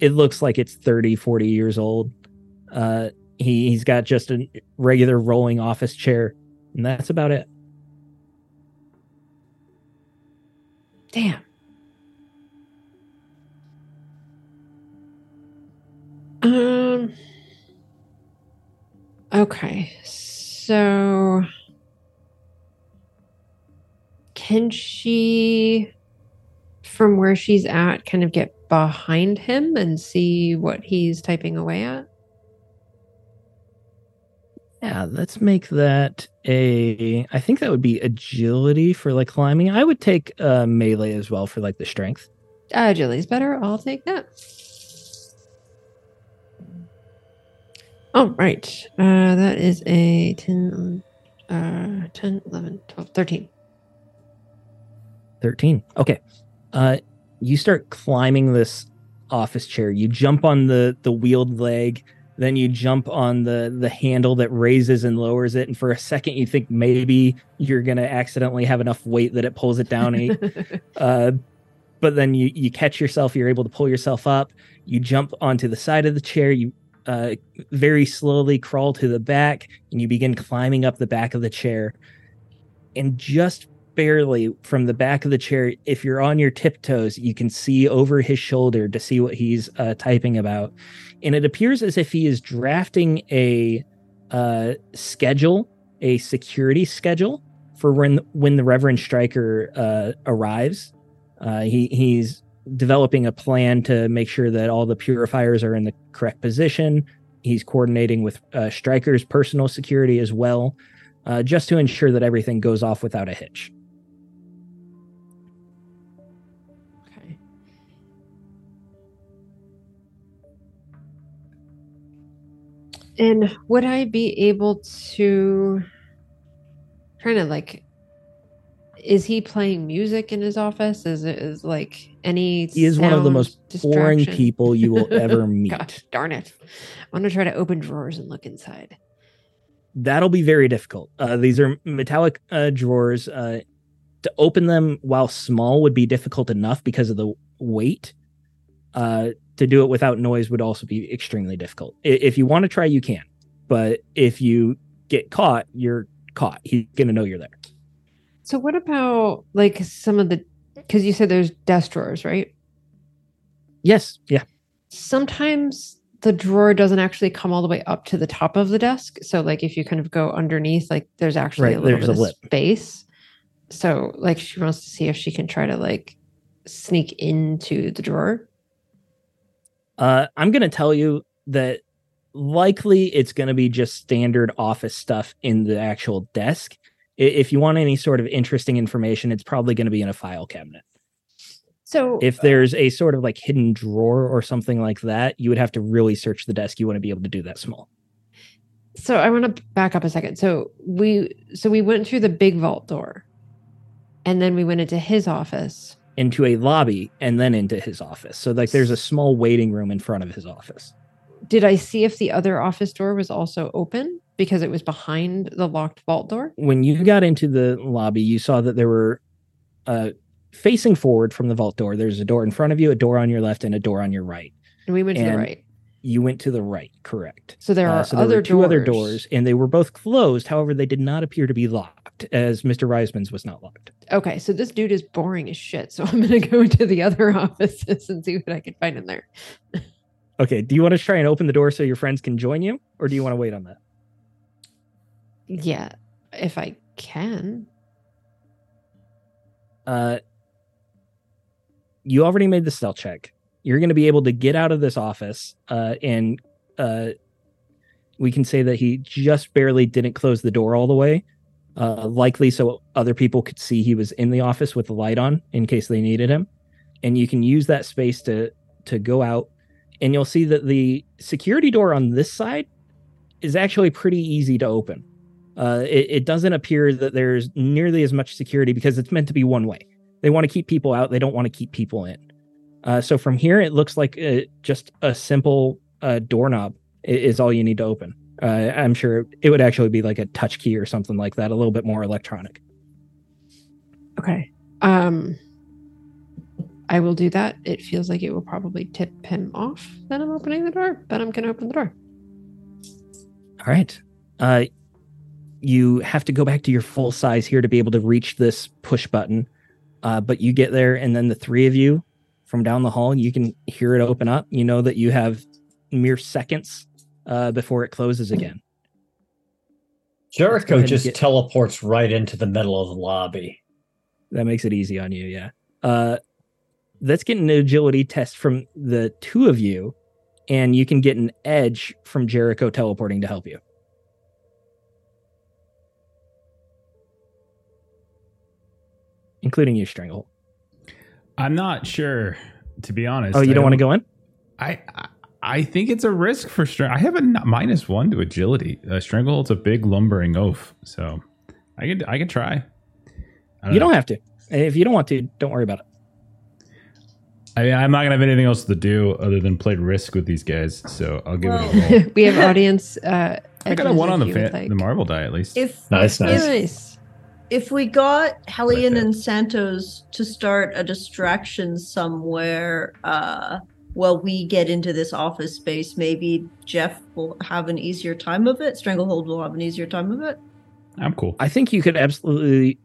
It looks like it's 30 40 years old. Uh, he, he's got just a regular rolling office chair and that's about it. Damn. Um okay so can she from where she's at kind of get behind him and see what he's typing away at Yeah, let's make that a. I think that would be agility for like climbing. I would take uh, melee as well for like the strength. uh Julie's better i'll take that oh right uh that is a 10 uh 10 11 12 13 13. Okay. Uh, you start climbing this office chair. You jump on the the wheeled leg, then you jump on the the handle that raises and lowers it. And for a second, you think maybe you're gonna accidentally have enough weight that it pulls it down. a, uh, but then you you catch yourself. You're able to pull yourself up. You jump onto the side of the chair. You uh, very slowly crawl to the back, and you begin climbing up the back of the chair. And just barely from the back of the chair, if you're on your tiptoes, you can see over his shoulder to see what he's uh, typing about. And it appears as if he is drafting a uh, schedule, a security schedule for when when the Reverend Stryker uh, arrives. Uh, he he's developing a plan to make sure that all the purifiers are in the correct position, he's coordinating with uh, Stryker's personal security as well, uh, just to ensure that everything goes off without a hitch. And would I be able to trying to like is he playing music in his office? Is it is like any He is one of the most boring people you will ever meet. Gosh, darn it. I'm gonna try to open drawers and look inside. That'll be very difficult. Uh, these are metallic uh, drawers. Uh, to open them while small would be difficult enough because of the weight. Uh, to do it without noise would also be extremely difficult. If you want to try, you can, but if you get caught, you're caught. He's gonna know you're there. So what about like some of the because you said there's desk drawers, right? Yes, yeah. Sometimes the drawer doesn't actually come all the way up to the top of the desk. So like if you kind of go underneath, like there's actually Right, a little bit a of lip. space. So like she wants to see if she can try to like sneak into the drawer. Uh, I'm going to tell you that likely it's going to be just standard office stuff in the actual desk. If you want any sort of interesting information, it's probably going to be in a file cabinet. So If there's a sort of like hidden drawer or something like that, you would have to really search the desk. You want to be able to do that small. so I want to back up a second. So we so we went through the big vault door and then we went into his office. Into a lobby and then into his office. So like there's a small waiting room in front of his office. Did I see if the other office door was also open because it was behind the locked vault door? When you got into the lobby, you saw that there were uh facing forward from the vault door. There's a door in front of you, a door on your left, and a door on your right. And we went to the right. You went to the right, correct. So there Uh, are so there other two doors. other doors, and they were both closed. However, they did not appear to be locked, as Mr. Risman's was not locked. Okay, so this dude is boring as shit. So I'm gonna go into the other offices and see what I can find in there. Okay, do you want to try and open the door so your friends can join you, or do you want to wait on that? Yeah, if I can. Uh, you already made the stealth check. You're going to be able to get out of this office, uh, and uh, we can say that he just barely didn't close the door all the way, uh, likely so other people could see he was in the office with the light on in case they needed him. And you can use that space to to go out, and you'll see that the security door on this side is actually pretty easy to open. Uh, it, it doesn't appear that there's nearly as much security because it's meant to be one way. They want to keep people out. They don't want to keep people in. Uh, so from here, it looks like uh just a simple uh, doorknob is all you need to open. Uh, I'm sure it would actually be like a touch key or something like that, a little bit more electronic. Okay. Um I will do that. It feels like it will probably tip him off that I'm opening the door, but I'm gonna open the door. All right. Uh, you have to go back to your full size here to be able to reach this push button. Uh, but you get there, and then the three of you from down the hall, you can hear it open up. You know that you have mere seconds uh, before it closes again. Jericho just get- teleports right into the middle of the lobby. That makes it easy on you, yeah. Uh, let's get an agility test from the two of you, and you can get an edge from Jericho teleporting to help you. Including you, Stranglehold. I'm not sure, to be honest. Oh, you I don't want to go in? I, I I think it's a risk for Strang. I have a n- minus one to agility. Uh, Stranglehold's a big lumbering oaf, so I could I could try. I You know. don't have to. If you don't want to, don't worry about it. I mean, I'm not gonna have anything else to do other than play Risk with these guys, so I'll give Well- it a roll. we have audience uh I got a one on the you would fa- like. the Marvel die at least. If Nice, nice. Nice. If we got Hellion there. and Santos to start a distraction somewhere, uh, while we get into this office space, maybe Jeff will have an easier time of it. Stranglehold will have an easier time of it. I'm cool. I think you could absolutely.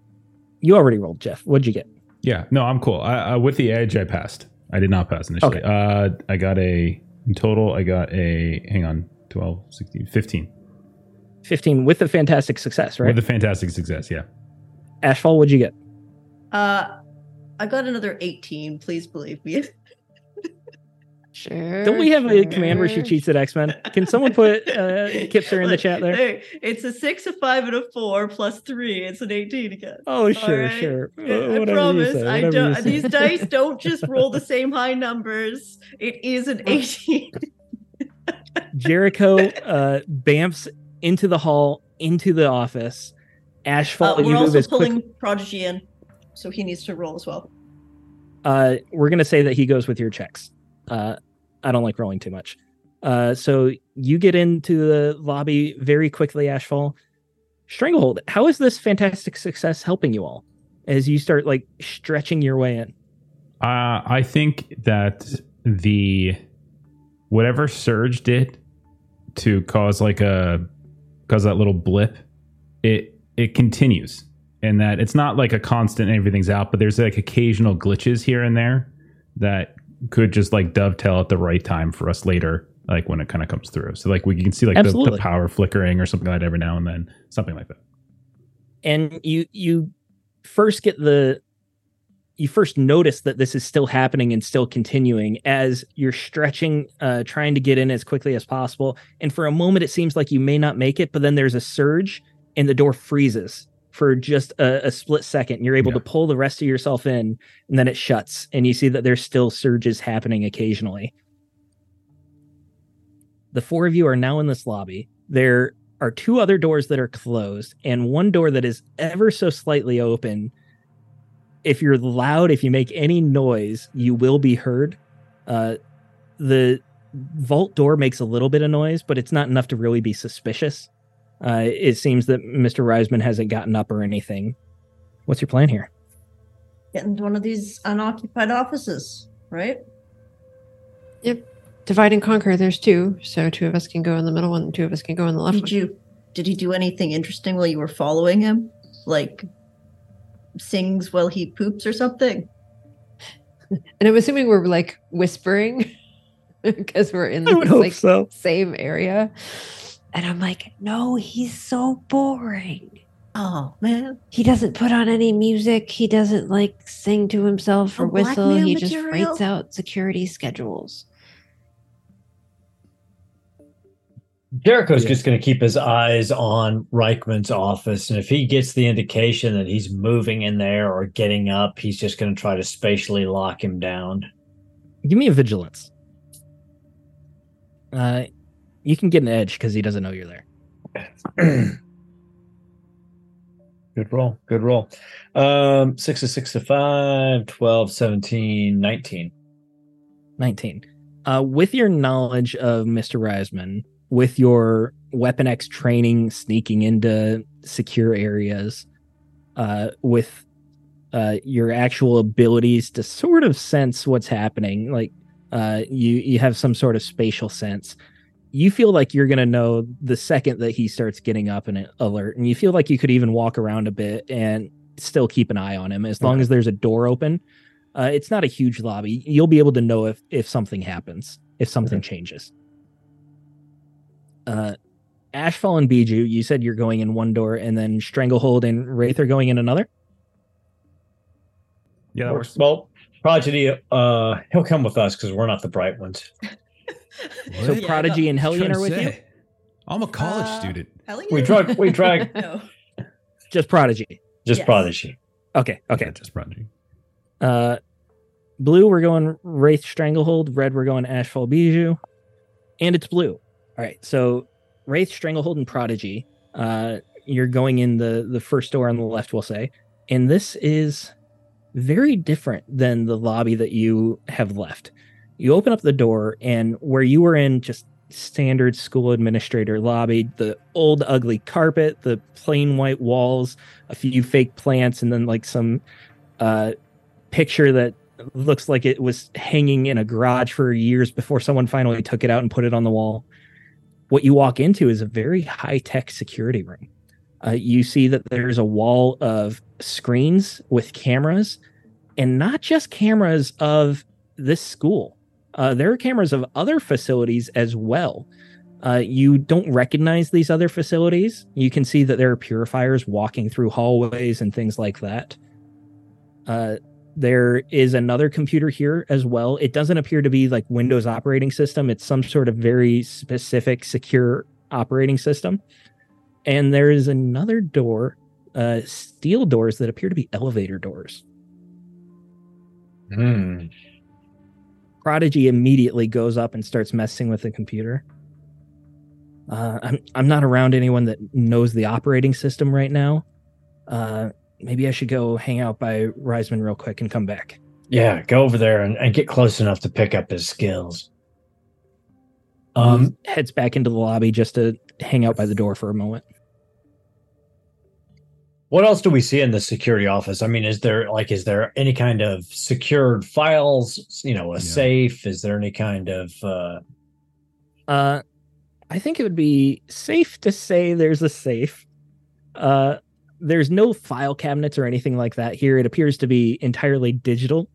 You already rolled, Jeff. What'd you get? Yeah, no, I'm cool. I, uh, with the edge, I passed. I did not pass initially. Okay. Uh, I got a in total. I got a hang on, 12, 16, 15 15 with a fantastic success, right? with a fantastic success. Yeah. Ashfall, what'd you get? Uh, I got another 18. Please believe me. Sure. Don't we have a command where she cheats at X Men? Can someone put uh, Kipser in the chat there? It's a six, a five, and a four plus three. It's an 18 again. Oh, sure, right. sure. I- Uh, I promise. say, I don't. These dice don't just roll the same high numbers. It is an 18. Jericho uh, bamfs into the hall, into the office. Ashfall, Uh, we're move also as quick- pulling Prodigy in, so he needs to roll as well. uh, we're gonna say that he goes with your checks. Uh, I don't like rolling too much. Uh, so you get into the lobby very quickly, Ashfall. Stranglehold, how is this fantastic success helping you all as you start like stretching your way in? Uh, I think that the whatever Surge did to cause like a cause that little blip, it it continues, and that it's not like a constant everything's out, but there's like occasional glitches here and there that could just like dovetail at the right time for us later, like when it kind of comes through. So like we can see like the, the power flickering or something like that every now and then, something like that. and you you first get the you first notice that this is still happening and still continuing as you're stretching uh trying to get in as quickly as possible and for a moment it seems like you may not make it but then there's a surge and the door freezes for just a, a split second and you're able Yeah. to pull the rest of yourself in and then it shuts and you see that there's still surges happening occasionally the four of you are now in this lobby there are two other doors that are closed and one door that is ever so slightly open. If you're loud, if you make any noise, you will be heard. Uh, the vault door makes a little bit of noise, but it's not enough to really be suspicious. Uh, it seems that Mr. Risman hasn't gotten up or anything. What's your plan here? Get into one of these unoccupied offices, right? Yep. Divide and conquer. There's two, so two of us can go in the middle, and two of us can go in the left. Did one. you did he do anything interesting while you were following him? Like sings while he poops or something? And I'm assuming we're like whispering because we're in I would this hope like so. same area. And I'm like, no, he's so boring. Oh man. He doesn't put on any music. He doesn't like sing to himself or Oh, whistle. blackmail He just material? writes out security schedules. Jericho's Yeah. just going to keep his eyes on Risman's office, and if he gets the indication that he's moving in there or getting up, he's just going to try to spatially lock him down. Give me a vigilance. Uh, you can get an edge because he doesn't know you're there. Good roll. Good roll. Um, six to six to five, 12, 17, 19. 19. Uh, with your knowledge of Mr. Risman, with your Weapon X training, sneaking into secure areas, uh, with uh, your actual abilities to sort of sense what's happening, like uh, you you have some sort of spatial sense. You feel like you're gonna know the second that he starts getting up and alert, and you feel like you could even walk around a bit and still keep an eye on him as long Okay. as there's a door open. Uh, it's not a huge lobby. You'll be able to know if if something happens, if something changes. Uh, Ashfall and Bijou, you said you're going in one door, and then Stranglehold and Wraith are going in another. Yeah, that works. Well, Prodigy, uh, he'll come with us because we're not the bright ones. So Yeah, Prodigy and Hellion are with you. I'm a college Uh, student. Hellion? We drag, we drag No. Just Prodigy. just Yes. Prodigy. Okay, okay. Yeah, just prodigy. Uh, blue, we're going Wraith Stranglehold. Red, we're going Ashfall Bijou, and it's blue. All right, so Wraith Stranglehold and Prodigy. Uh, you're going in the the first door on the left, we'll say, and this is very different than the lobby that you have left. You open up the door, and where you were in just standard school administrator lobby, the old ugly carpet, the plain white walls, a few fake plants, and then like some uh, picture that looks like it was hanging in a garage for years before someone finally took it out and put it on the wall. What you walk into is a very high tech security room. Uh, you see that there's a wall of screens with cameras, and not just cameras of this school. Uh, there are cameras of other facilities as well. Uh, you don't recognize these other facilities. You can see that there are purifiers walking through hallways and things like that. Uh, there is another computer here as well. It doesn't appear to be like Windows operating system. It's some sort of very specific secure operating system. And there is another door, uh, steel doors that appear to be elevator doors. Hmm. Prodigy immediately goes up and starts messing with the computer. Uh, I'm I'm not around anyone that knows the operating system right now. Uh, maybe I should go hang out by Risman real quick and come back. Yeah, go over there and, and get close enough to pick up his skills. Um, He heads back into the lobby just to hang out by the door for a moment. What else do we see in the security office? I mean, is there like is there any kind of secured files? You know, a Yeah. safe? Is there any kind of uh Uh, I think it would be safe to say there's a safe. Uh, there's no file cabinets or anything like that here. It appears to be entirely digital.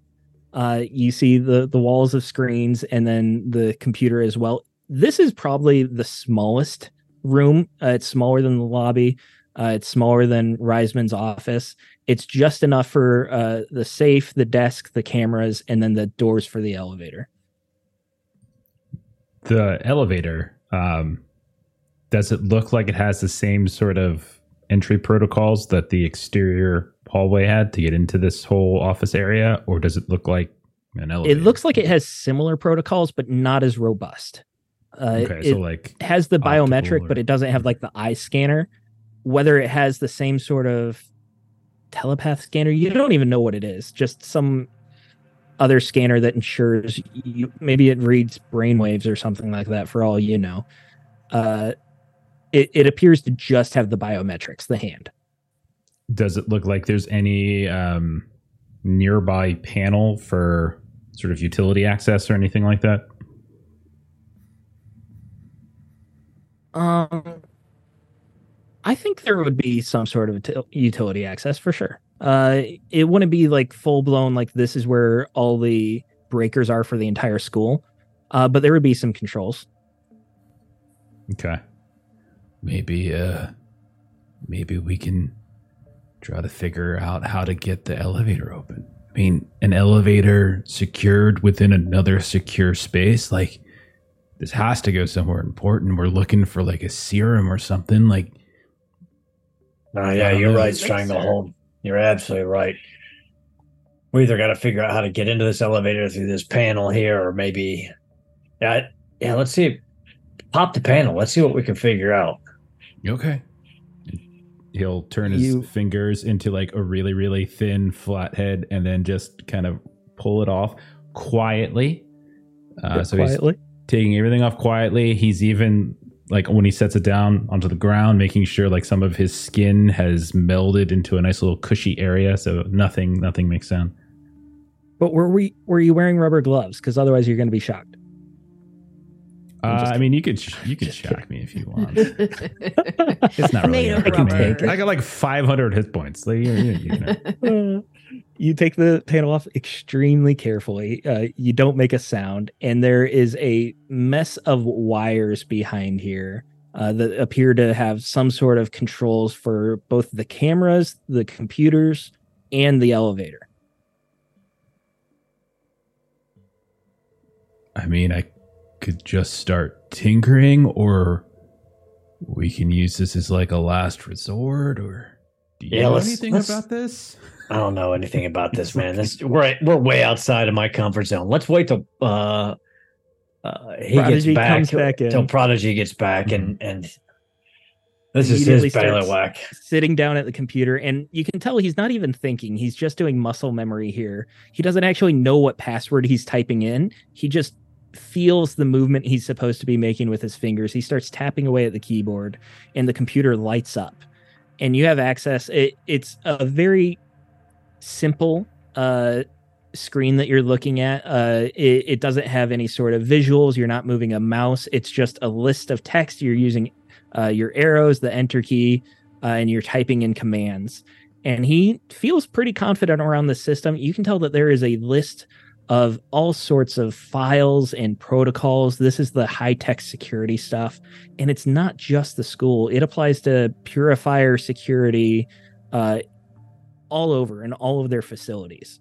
Uh, you see the the walls of screens and then the computer as well. This is probably the smallest room. Uh, it's smaller than the lobby. Uh, it's smaller than Risman's office. It's just enough for uh, the safe, the desk, the cameras, and then the doors for the elevator. The elevator, um, does it look like it has the same sort of entry protocols that the exterior hallway had to get into this whole office area, or does it look like an elevator? It looks like it has similar protocols, but not as robust. Uh, okay. it so like, has the biometric, or- but it doesn't have like the eye scanner. Whether it has the same sort of telepath scanner, you don't even know what it is. Just some other scanner that ensures you. Maybe it reads brainwaves or something like that. For all you know, uh, it it appears to just have the biometrics, the hand. does it look like there's any um, nearby panel for sort of utility access or anything like that? Um, I think there would be some sort of util- utility access for sure. Uh, it wouldn't be like full blown like this is where all the breakers are for the entire school. Uh, but there would be some controls. Okay. Maybe uh maybe we can try to figure out how to get the elevator open. I mean, an elevator secured within another secure space, like this has to go somewhere important. We're looking for like a serum or something. Like Oh yeah, you're know. right, Right, Stranglehold. You're absolutely right. We either got to figure out how to get into this elevator through this panel here, or maybe, yeah, yeah. Let's see. Pop the panel. Let's see what we can figure out. Okay. He'll turn his You- fingers into like a really, really thin flathead and then just kind of pull it off quietly. Uh, so he's quietly. taking everything off quietly. He's even like when he sets it down onto the ground, making sure like some of his skin has melded into a nice little cushy area, so nothing, nothing makes sound. But were we were you wearing rubber gloves? Because otherwise you're going to be shocked. I'm Uh, I mean, you could you could Just shock me if you want. It's not really. Made gonna of hurt can take. I got like 500 hit points. Like, you, you, you know. You take the panel off extremely carefully. Uh, you don't make a sound, and there is a mess of wires behind here uh, that appear to have some sort of controls for both the cameras, the computers, and the elevator. I mean, I could just start tinkering, or we can use this as like a last resort. Or do you Yeah, know let's- anything let's- about this? I don't know anything about this, man. This we're we're way outside of my comfort zone. Let's wait till uh, uh he Prodigy gets back, comes back in. till Prodigy gets back, and and this is his starts- bailiwick. Sitting down at the computer, and you can tell he's not even thinking. He's just doing muscle memory here. He doesn't actually know what password he's typing in. He just feels the movement he's supposed to be making with his fingers. He starts tapping away at the keyboard, and the computer lights up. And you have access. It, it's a very simple uh, screen that you're looking at. Uh, it, it doesn't have any sort of visuals. You're not moving a mouse. It's just a list of text. You're using uh, your arrows, the enter key, uh, and you're typing in commands. And he feels pretty confident around the system. You can tell that there is a list of all sorts of files and protocols. This is the high tech security stuff. And it's not just the school, it applies to purifier security uh, all over in all of their facilities.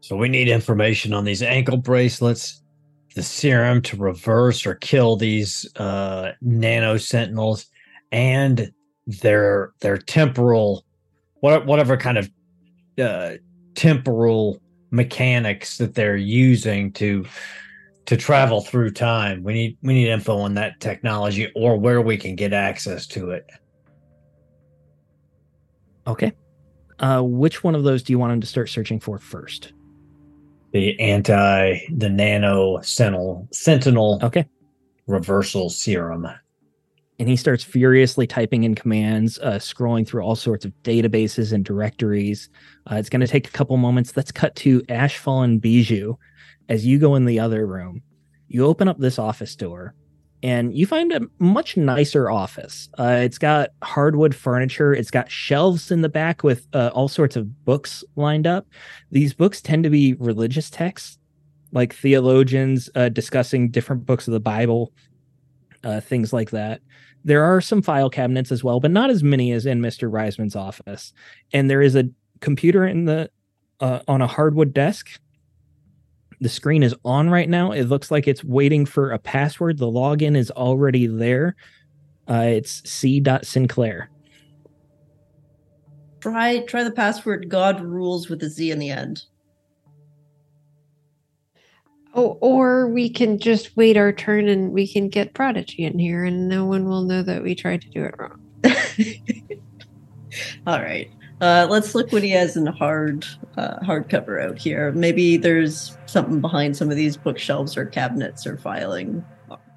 So we need information on these ankle bracelets, the serum to reverse or kill these uh, nano sentinels, and their their temporal, what, whatever kind of uh, temporal mechanics that they're using to to travel through time. We need we need info on that technology or where we can get access to it. Okay. Uh, which one of those do you want him to start searching for first? The anti the nano sentinel sentinel Okay. reversal serum. and he starts furiously typing in commands, uh, scrolling through all sorts of databases and directories. Uh, it's going to take a couple moments. Let's cut to Ashfall and Bijou as you go in the other room. You open up this office door and you find a much nicer office. Uh, it's got hardwood furniture, it's got shelves in the back with uh, all sorts of books lined up. These books tend to be religious texts, like theologians uh, discussing different books of the Bible, uh, things like that. There are some file cabinets as well, but not as many as in Mr. Risman's office. And there is a computer in the uh, on a hardwood desk. The screen is on right now. It looks like it's waiting for a password. The login is already there. Uh, it's C. Sinclair. Try try the password God rules with a Z in the end. Oh, or we can just wait our turn and we can get Prodigy in here and no one will know that we tried to do it wrong. All right. Uh, let's look what he has in hard uh, hardcover out here. Maybe there's something behind some of these bookshelves or cabinets or filing,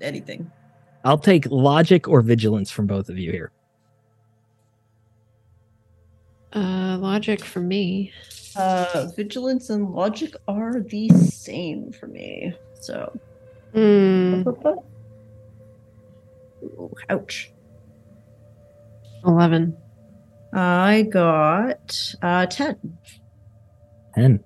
anything. I'll take logic or vigilance from both of you here. Uh, logic for me. Uh, vigilance and logic are the same for me. So, Hmm, Ooh, ouch. 11. I got uh, 10. 10.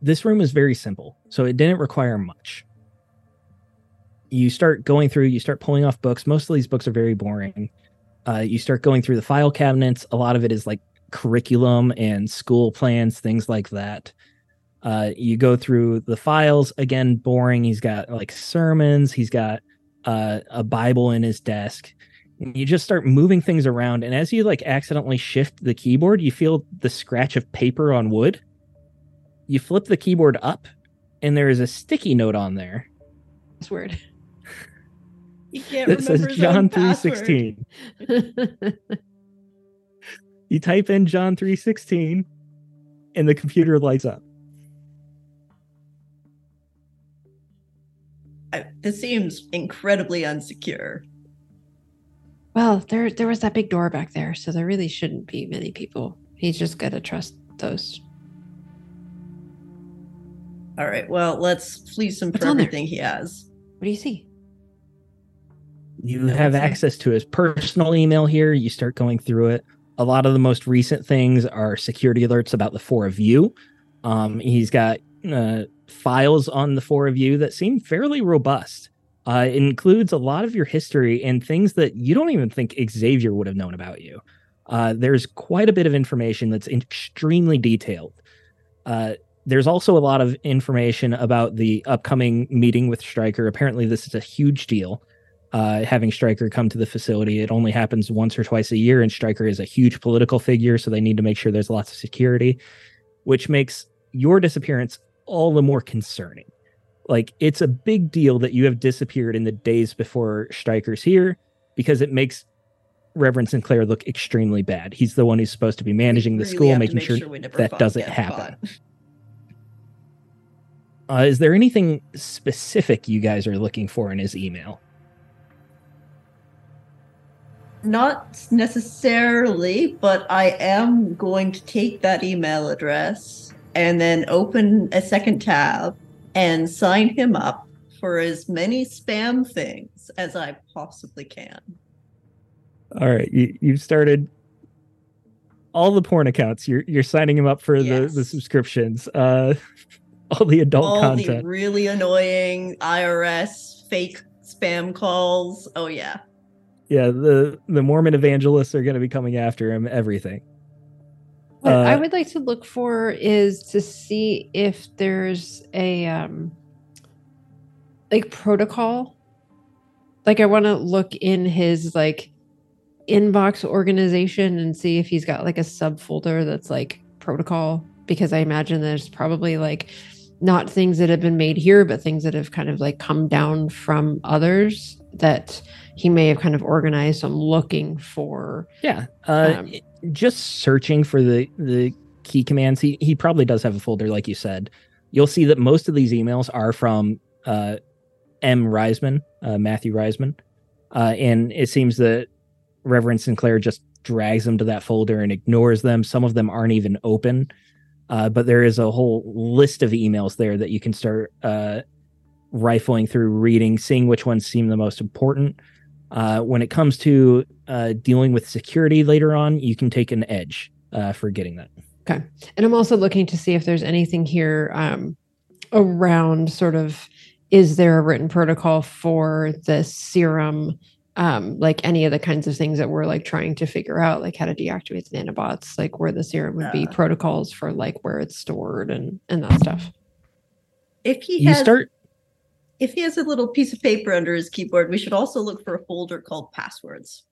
This room is very simple, so it didn't require much. You start going through, you start pulling off books. Most of these books are very boring. Uh, you start going through the file cabinets. A lot of it is like curriculum and school plans, things like that. Uh, you go through the files again, boring. He's got like sermons. He's got uh, a Bible in his desk. And you just start moving things around, and as you like accidentally shift the keyboard, you feel the scratch of paper on wood. You flip the keyboard up, and there is a sticky note on there Password. He can't that says John own three password. sixteen. You type in John three sixteen, and the computer lights up. I- This seems incredibly unsecure. Well, there there was that big door back there, so there really shouldn't be many people. He's just got to trust those. All right, well, let's fleece him What's for on there? everything he has. What do you see? You No, have access to his personal email here. You start going through it. A lot of the most recent things are security alerts about the four of you. Um, he's got uh, files on the four of you that seem fairly robust. Uh, includes a lot of your history and things that you don't even think Xavier would have known about you. Uh, there's quite a bit of information that's extremely detailed. Uh, there's also a lot of information about the upcoming meeting with Stryker. Apparently, this is a huge deal uh, having Stryker come to the facility. It only happens once or twice a year, and Stryker is a huge political figure, so they need to make sure there's lots of security, which makes your disappearance all the more concerning. Like, it's a big deal that you have disappeared in the days before Stryker's here because it makes Reverend Sinclair look extremely bad. He's the one who's supposed to be managing the Really school, making make sure that doesn't happen. Uh, is there anything specific you guys are looking for in his email? Not necessarily, but I am going to take that email address and then open a second tab and sign him up for as many spam things as I possibly can. All right, you, you've started all the porn accounts. You're you're signing him up for the the subscriptions. Uh, all the adult All content. the really annoying IRS fake spam calls. Oh yeah. yeah, the the Mormon evangelists are going to be coming after him. Everything. What I Uh, would like to look for is to see if there's a um like protocol. Like I want to look in his like inbox organization and see if he's got like a subfolder that's like protocol because I imagine there's probably like not things that have been made here but things that have kind of like come down from others that he may have kind of organized. So I'm looking for Yeah. Uh, Um, just searching for the the key commands. He he probably does have a folder, like you said. You'll see that most of these emails are from uh, M. Risman, uh, Matthew Risman, uh, and it seems that Reverend Sinclair just drags them to that folder and ignores them. Some of them aren't even open, uh, but there is a whole list of emails there that you can start uh, rifling through, reading, seeing which ones seem the most important. Uh, when it comes to uh, dealing with security later on, you can take an edge uh, for getting that. Okay. And I'm also looking to see if there's anything here um, around sort of is there a written protocol for the serum, um, like any of the kinds of things that we're like trying to figure out, like how to deactivate the nanobots, like where the serum would be, protocols for like where it's stored and and that stuff. If he You has start if he has a little piece of paper under his keyboard, we should also look for a folder called passwords.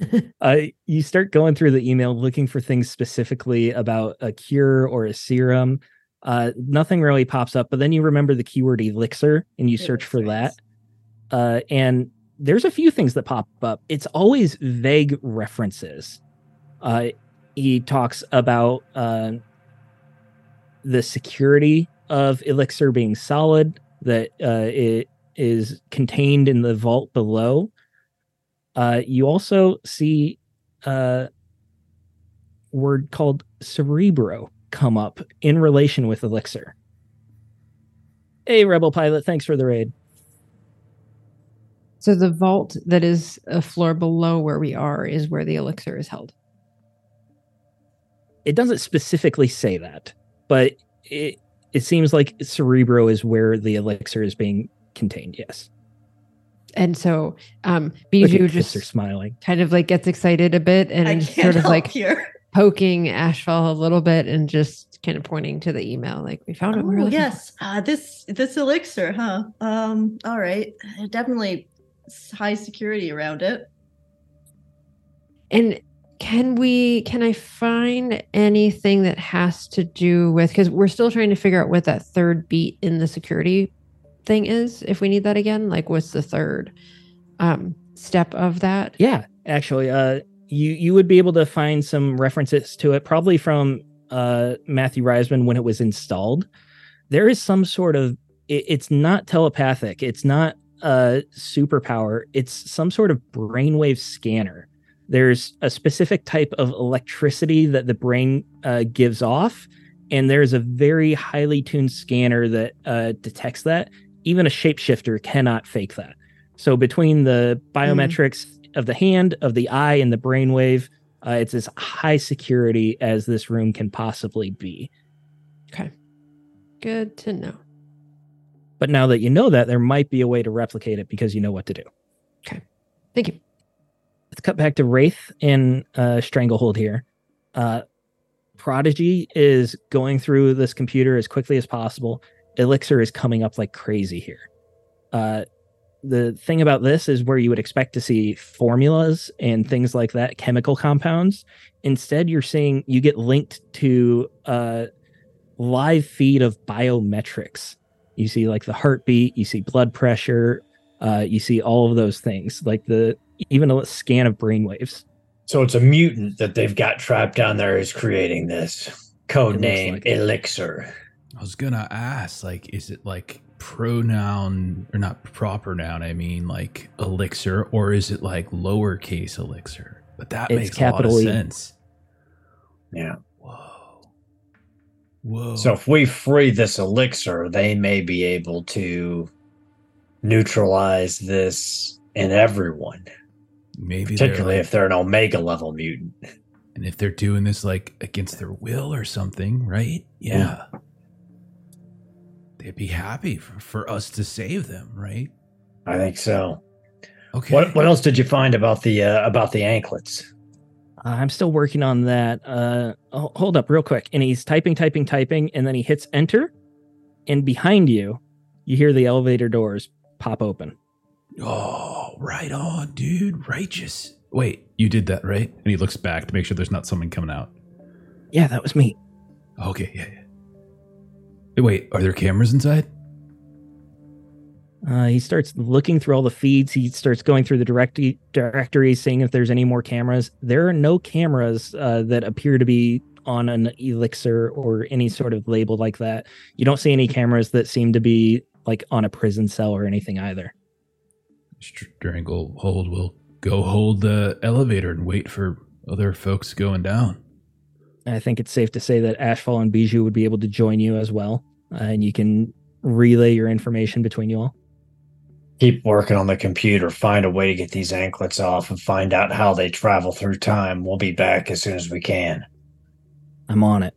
uh, you start going through the email looking for things specifically about a cure or a serum. Uh, nothing really pops up, but then you remember the keyword elixir and you search for that. Uh, and there's a few things that pop up. It's always vague references. Uh, he talks about uh, the security of elixir being solid, that uh, it is contained in the vault below. Uh, you also see a word called cerebro come up in relation with elixir. Hey, Rebel Pilot, thanks for the raid. So the vault that is a floor below where we are is where the elixir is held. It doesn't specifically say that, but it it seems like cerebro is where the elixir is being contained. Yes, And so um Look Bijou just Kipser smiling. kind of like gets excited a bit and sort of help like here. poking Ashfall a little bit and just kind of pointing to the email like we found it. Oh, yes, uh, this this elixir, huh? Um, all right, definitely high security around it. And can we can I find anything that has to do with because we're still trying to figure out what that third beat in the security thing is if we need that again like what's the third um step of that Yeah, actually, uh, you you would be able to find some references to it, probably from uh, Matthew Risman when it was installed. There is some sort of it, it's not telepathic, it's not a superpower, it's some sort of brainwave scanner. There's a specific type of electricity that the brain uh, gives off, and there's a very highly tuned scanner that uh, detects that. Even a shapeshifter cannot fake that. So between the biometrics of the hand, of the eye, and the brainwave, uh, it's as high security as this room can possibly be. okay good to know But now that you know that, there might be a way to replicate it because you know what to do. Okay, thank you Let's cut back to Wraith in uh, Stranglehold here. Uh, Prodigy is going through this computer as quickly as possible. Elixir is coming up like crazy here. Uh, the thing about this is where you would expect to see formulas and things like that, chemical compounds. Instead, you're seeing you get linked to a live feed of biometrics. You see like the heartbeat, you see blood pressure, uh, you see all of those things, like the even a scan of brainwaves. So it's a mutant that they've got trapped down there is creating this code It name like it. Elixir. I was gonna ask, like, is it like pronoun or not proper noun? I mean, like elixir, or is it like lowercase elixir? But that It's makes a lot of E. sense. Yeah. Whoa, whoa. So if we free this elixir, they may be able to neutralize this in everyone, maybe, they're particularly like- if they're an omega level mutant. and if they're doing this like against their will or something, right? Yeah, they'd be happy for, for us to save them, right? I think so. Okay. What what else did you find about the uh, about the anklets? I'm still working on that. Uh, oh, hold up, real quick. And he's typing, typing, typing, and then he hits enter. And behind you, you hear the elevator doors pop open. Oh, right on, dude. Righteous. Wait, you did that, right? And he looks back to make sure there's not someone coming out. Yeah, that was me. Okay, yeah, yeah. Hey, Wait, are there cameras inside? Uh, he starts looking through all the feeds. He starts going through the direct directory, seeing if there's any more cameras. There are no cameras uh, that appear to be on an elixir or any sort of label like that. You don't see any cameras that seem to be like on a prison cell or anything either. Stranglehold will go hold the elevator and wait for other folks going down. I think it's safe to say that Ashfall and Bijou would be able to join you as well, uh, and you can relay your information between you all. Keep working on the computer. Find a way to get these anklets off and find out how they travel through time. We'll be back as soon as we can. I'm on it.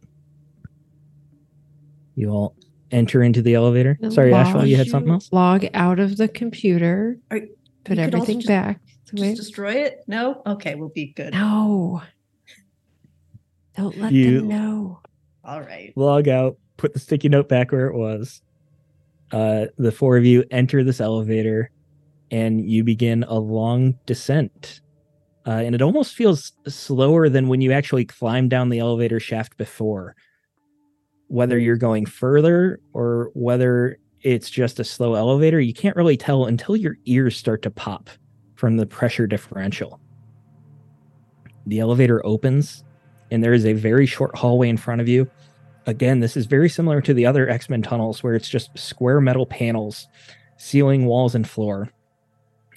You all enter into the elevator. Sorry, Log- Ashfall, you had something else? Log out of the computer. Are- Put you could also everything just- back. the way- Just destroy it? No? Okay, we'll be good. No. Don't let You- them know. All right. log out, put the sticky note back where it was. Uh, the four of you enter this elevator and you begin a long descent. Uh, and it almost feels slower than when you actually climbed down the elevator shaft before. Whether you're going further or whether it's just a slow elevator, you can't really tell until your ears start to pop from the pressure differential. The elevator opens, and there is a very short hallway in front of you again, this is very similar to the other X Men tunnels where it's just square metal panels, ceiling, walls, and floor.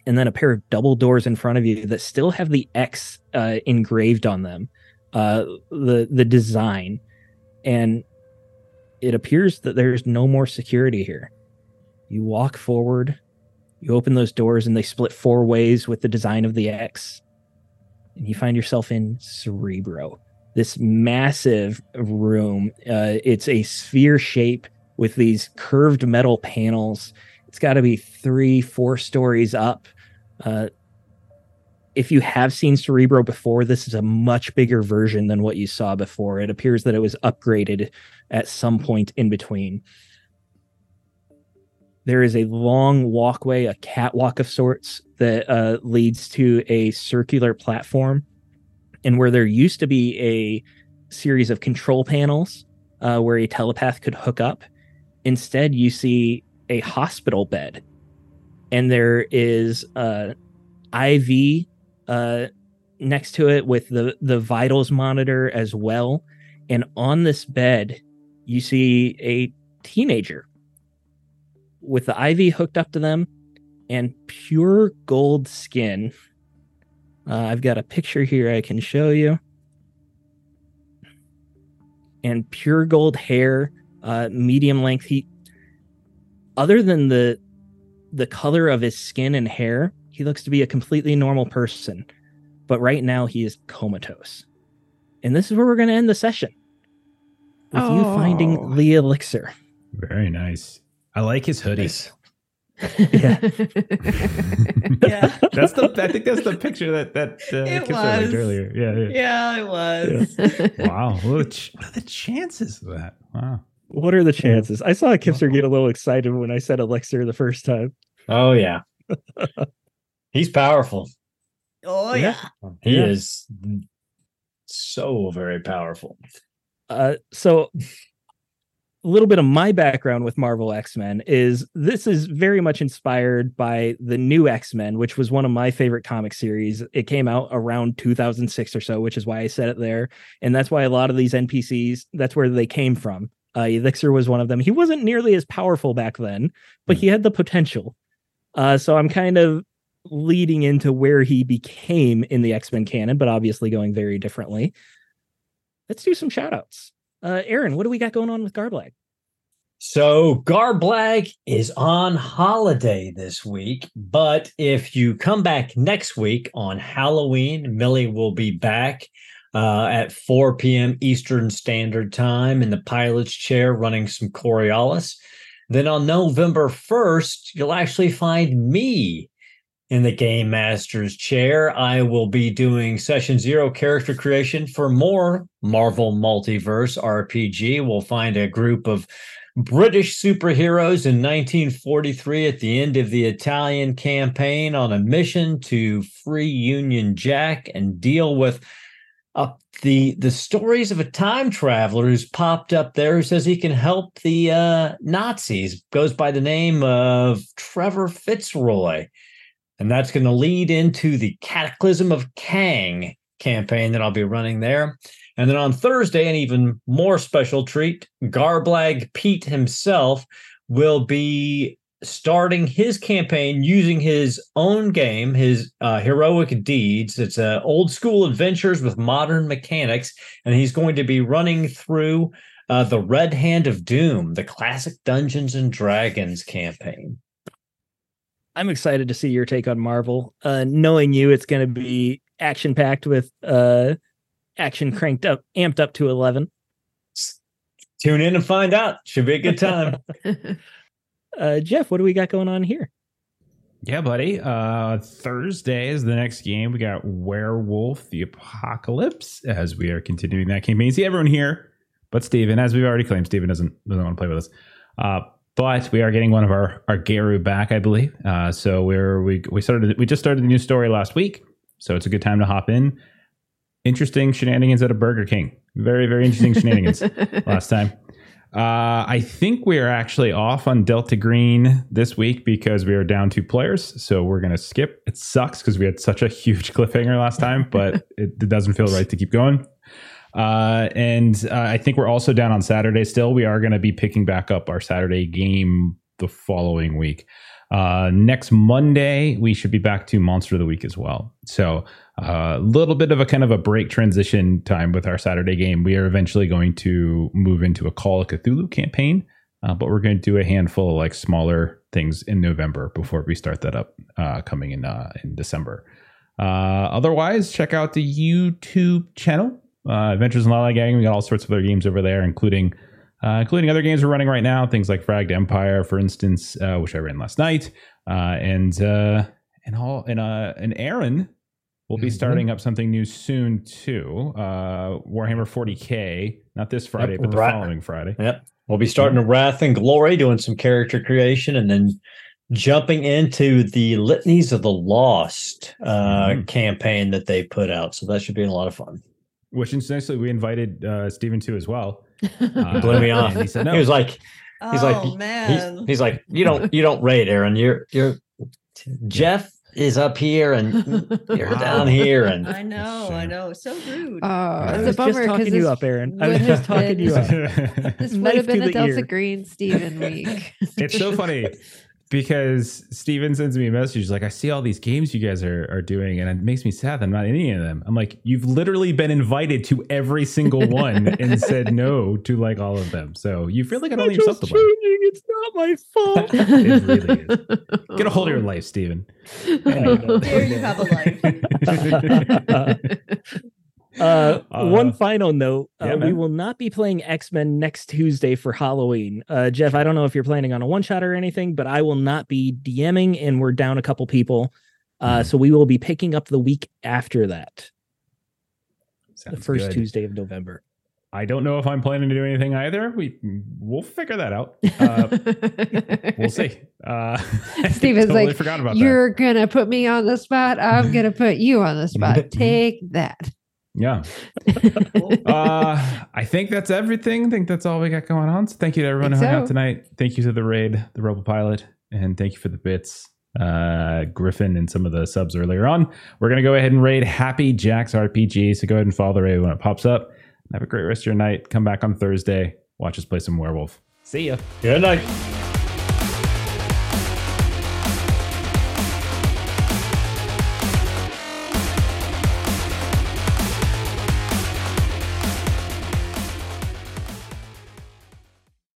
And then a pair of double doors in front of you that still have the X uh, engraved on them, uh, the the design, and it appears that there's no more security here. You walk forward, you open those doors, and they split four ways with the design of the X, and you find yourself in Cerebro this massive room. Uh, it's a sphere shape with these curved metal panels. It's got to be three, four stories up. Uh, if you have seen Cerebro before, this is a much bigger version than what you saw before. It appears that it was upgraded at some point in between. There is a long walkway, a catwalk of sorts, that uh, leads to a circular platform and where there used to be a series of control panels uh, where a telepath could hook up, instead you see a hospital bed, and there is a IV uh, next to it with the the vitals monitor as well, and on this bed you see a teenager with the IV hooked up to them and pure gold skin uh, I've got a picture here I can show you. And pure gold hair, uh, medium length. He, other than the the color of his skin and hair, he looks to be a completely normal person. But right now, he is comatose. And this is where we're going to end the session with you finding Oh. the elixir. Very nice. I like his hoodies. Nice. Yeah. Yeah. that's the. I think that's the picture that that uh, It Kipser liked earlier. Yeah. yeah. Yeah, it was. Wow. What, are the what are the chances of that? Wow. What are the chances? I saw Kipster get a little excited when I said elixir the first time. Oh yeah. He's powerful. Oh Yeah. yeah. He Yeah. is so very powerful. Uh, so a little bit of my background with Marvel X-Men is this is very much inspired by the new X-Men, which was one of my favorite comic series. It came out around 2006 or so, which is why I said it there. And that's why a lot of these NPCs, that's where they came from. Uh, Elixir was one of them. He wasn't nearly as powerful back then, but he had the potential. Uh, so I'm kind of leading into where he became in the X-Men canon, but obviously going very differently. Let's do some shout outs. Uh, Aaron, what do we got going on with Garblag? So Garblag is on holiday this week, but if you come back next week on Halloween, Millie will be back uh, at 4 p.m. Eastern Standard Time in the pilot's chair running some Coriolis. Then on November 1st, you'll actually find me in the Game Master's chair. I will be doing session zero character creation for more Marvel Multiverse RPG. We'll find a group of British superheroes in 1943 at the end of the Italian campaign on a mission to free Union Jack and deal with uh, the the stories of a time traveler who's popped up there who says he can help the uh, Nazis. Goes by the name of Trevor Fitzroy, and that's going to lead into the Cataclysm of Kang campaign that I'll be running there. And then on Thursday, an even more special treat, Garblag Pete himself will be starting his campaign using his own game, his uh, heroic deeds. It's uh, old school adventures with modern mechanics, and he's going to be running through uh, the Red Hand of Doom, the classic Dungeons and Dragons campaign. I'm excited to see your take on Marvel. Uh, knowing you, it's going to be action packed with uh, action cranked up, amped up to 11. Tune in and find out. Should be a good time. uh, Jeff, what do we got going on here? Yeah, buddy. Uh, Thursday is the next game. We got Werewolf the Apocalypse as we are continuing that campaign. See everyone here, but Steven, as we've already claimed, Steven doesn't doesn't want to play with us. Uh, but we are getting one of our our Garou back, I believe. Uh, so we're we we started we just started a new story last week, so it's a good time to hop in interesting shenanigans at a Burger King. Very, very interesting shenanigans last time. Uh, I think we are actually off on Delta Green this week because we are down two players. So we're going to skip. It sucks because we had such a huge cliffhanger last time, but it, it doesn't feel right to keep going. Uh, and uh, I think we're also down on Saturday still. We are going to be picking back up our Saturday game the following week. Uh, next Monday, we should be back to Monster of the Week as well. So a uh, little bit of a kind of a break transition time with our Saturday game. We are eventually going to move into a Call of Cthulhu campaign, uh, but we're going to do a handful of like smaller things in November before we start that up uh, coming in in December. Otherwise, check out the YouTube channel, uh, Adventures in Lollygagging. We got all sorts of other games over there, including uh, including other games we're running right now, things like Fragged Empire, for instance, uh, which I ran last night, uh, and uh, and all and uh, and Aaron will be mm-hmm. starting up something new soon too. Uh, Warhammer 40k, not this Friday, yep, but the following Friday. Yep, we'll be starting a Wrath and Glory, doing some character creation, and then jumping into the Litanies of the Lost uh, mm-hmm. campaign that they put out. So that should be a lot of fun. Which incidentally we invited uh, Steven to as well. Uh, blew me off. He said no. He was like, he's oh, like, man. He's, he's, like, you don't, you don't rate Aaron. You're, you're. Jeff is up here and you're wow. down here, and I know, I know, so rude. Oh, uh, it's a bummer just talking you up, Aaron. I was just talking been, you up. This would have been a Delta ear. Green Steven week. it's so funny because Steven sends me a message like, I see all these games you guys are, are doing, and it makes me sad I'm not in any of them. I'm like, you've literally been invited to every single one and said no to like all of them. So you've really got only yourself to blame. It's not my fault. it really is. Get a hold of your life, Steven. There you have a life. Uh, uh, one final note: uh, we will not be playing X Men next Tuesday for Halloween. Uh, Jeff, I don't know if you're planning on a one shot or anything, but I will not be DMing, and we're down a couple people, mm. so we will be picking up the week after that, Sounds the first good. Tuesday of November. I don't know if I'm planning to do anything either. We we'll figure that out. Uh, we'll see. Uh, Steven's totally like, forgot about "You're that. gonna put me on the spot. I'm gonna put you on the spot. Take that." Yeah. uh, I think that's everything. I think that's all we got going on. So thank you to everyone who hung so. out tonight. Thank you to the raid, the Rebel Pilot, and thank you for the bits, uh, Griffin, and some of the subs earlier on. We're gonna go ahead and raid Happy Jacks RPG. So go ahead and follow the raid when it pops up. Have a great rest of your night. Come back on Thursday. Watch us play some werewolf. See ya. Good night.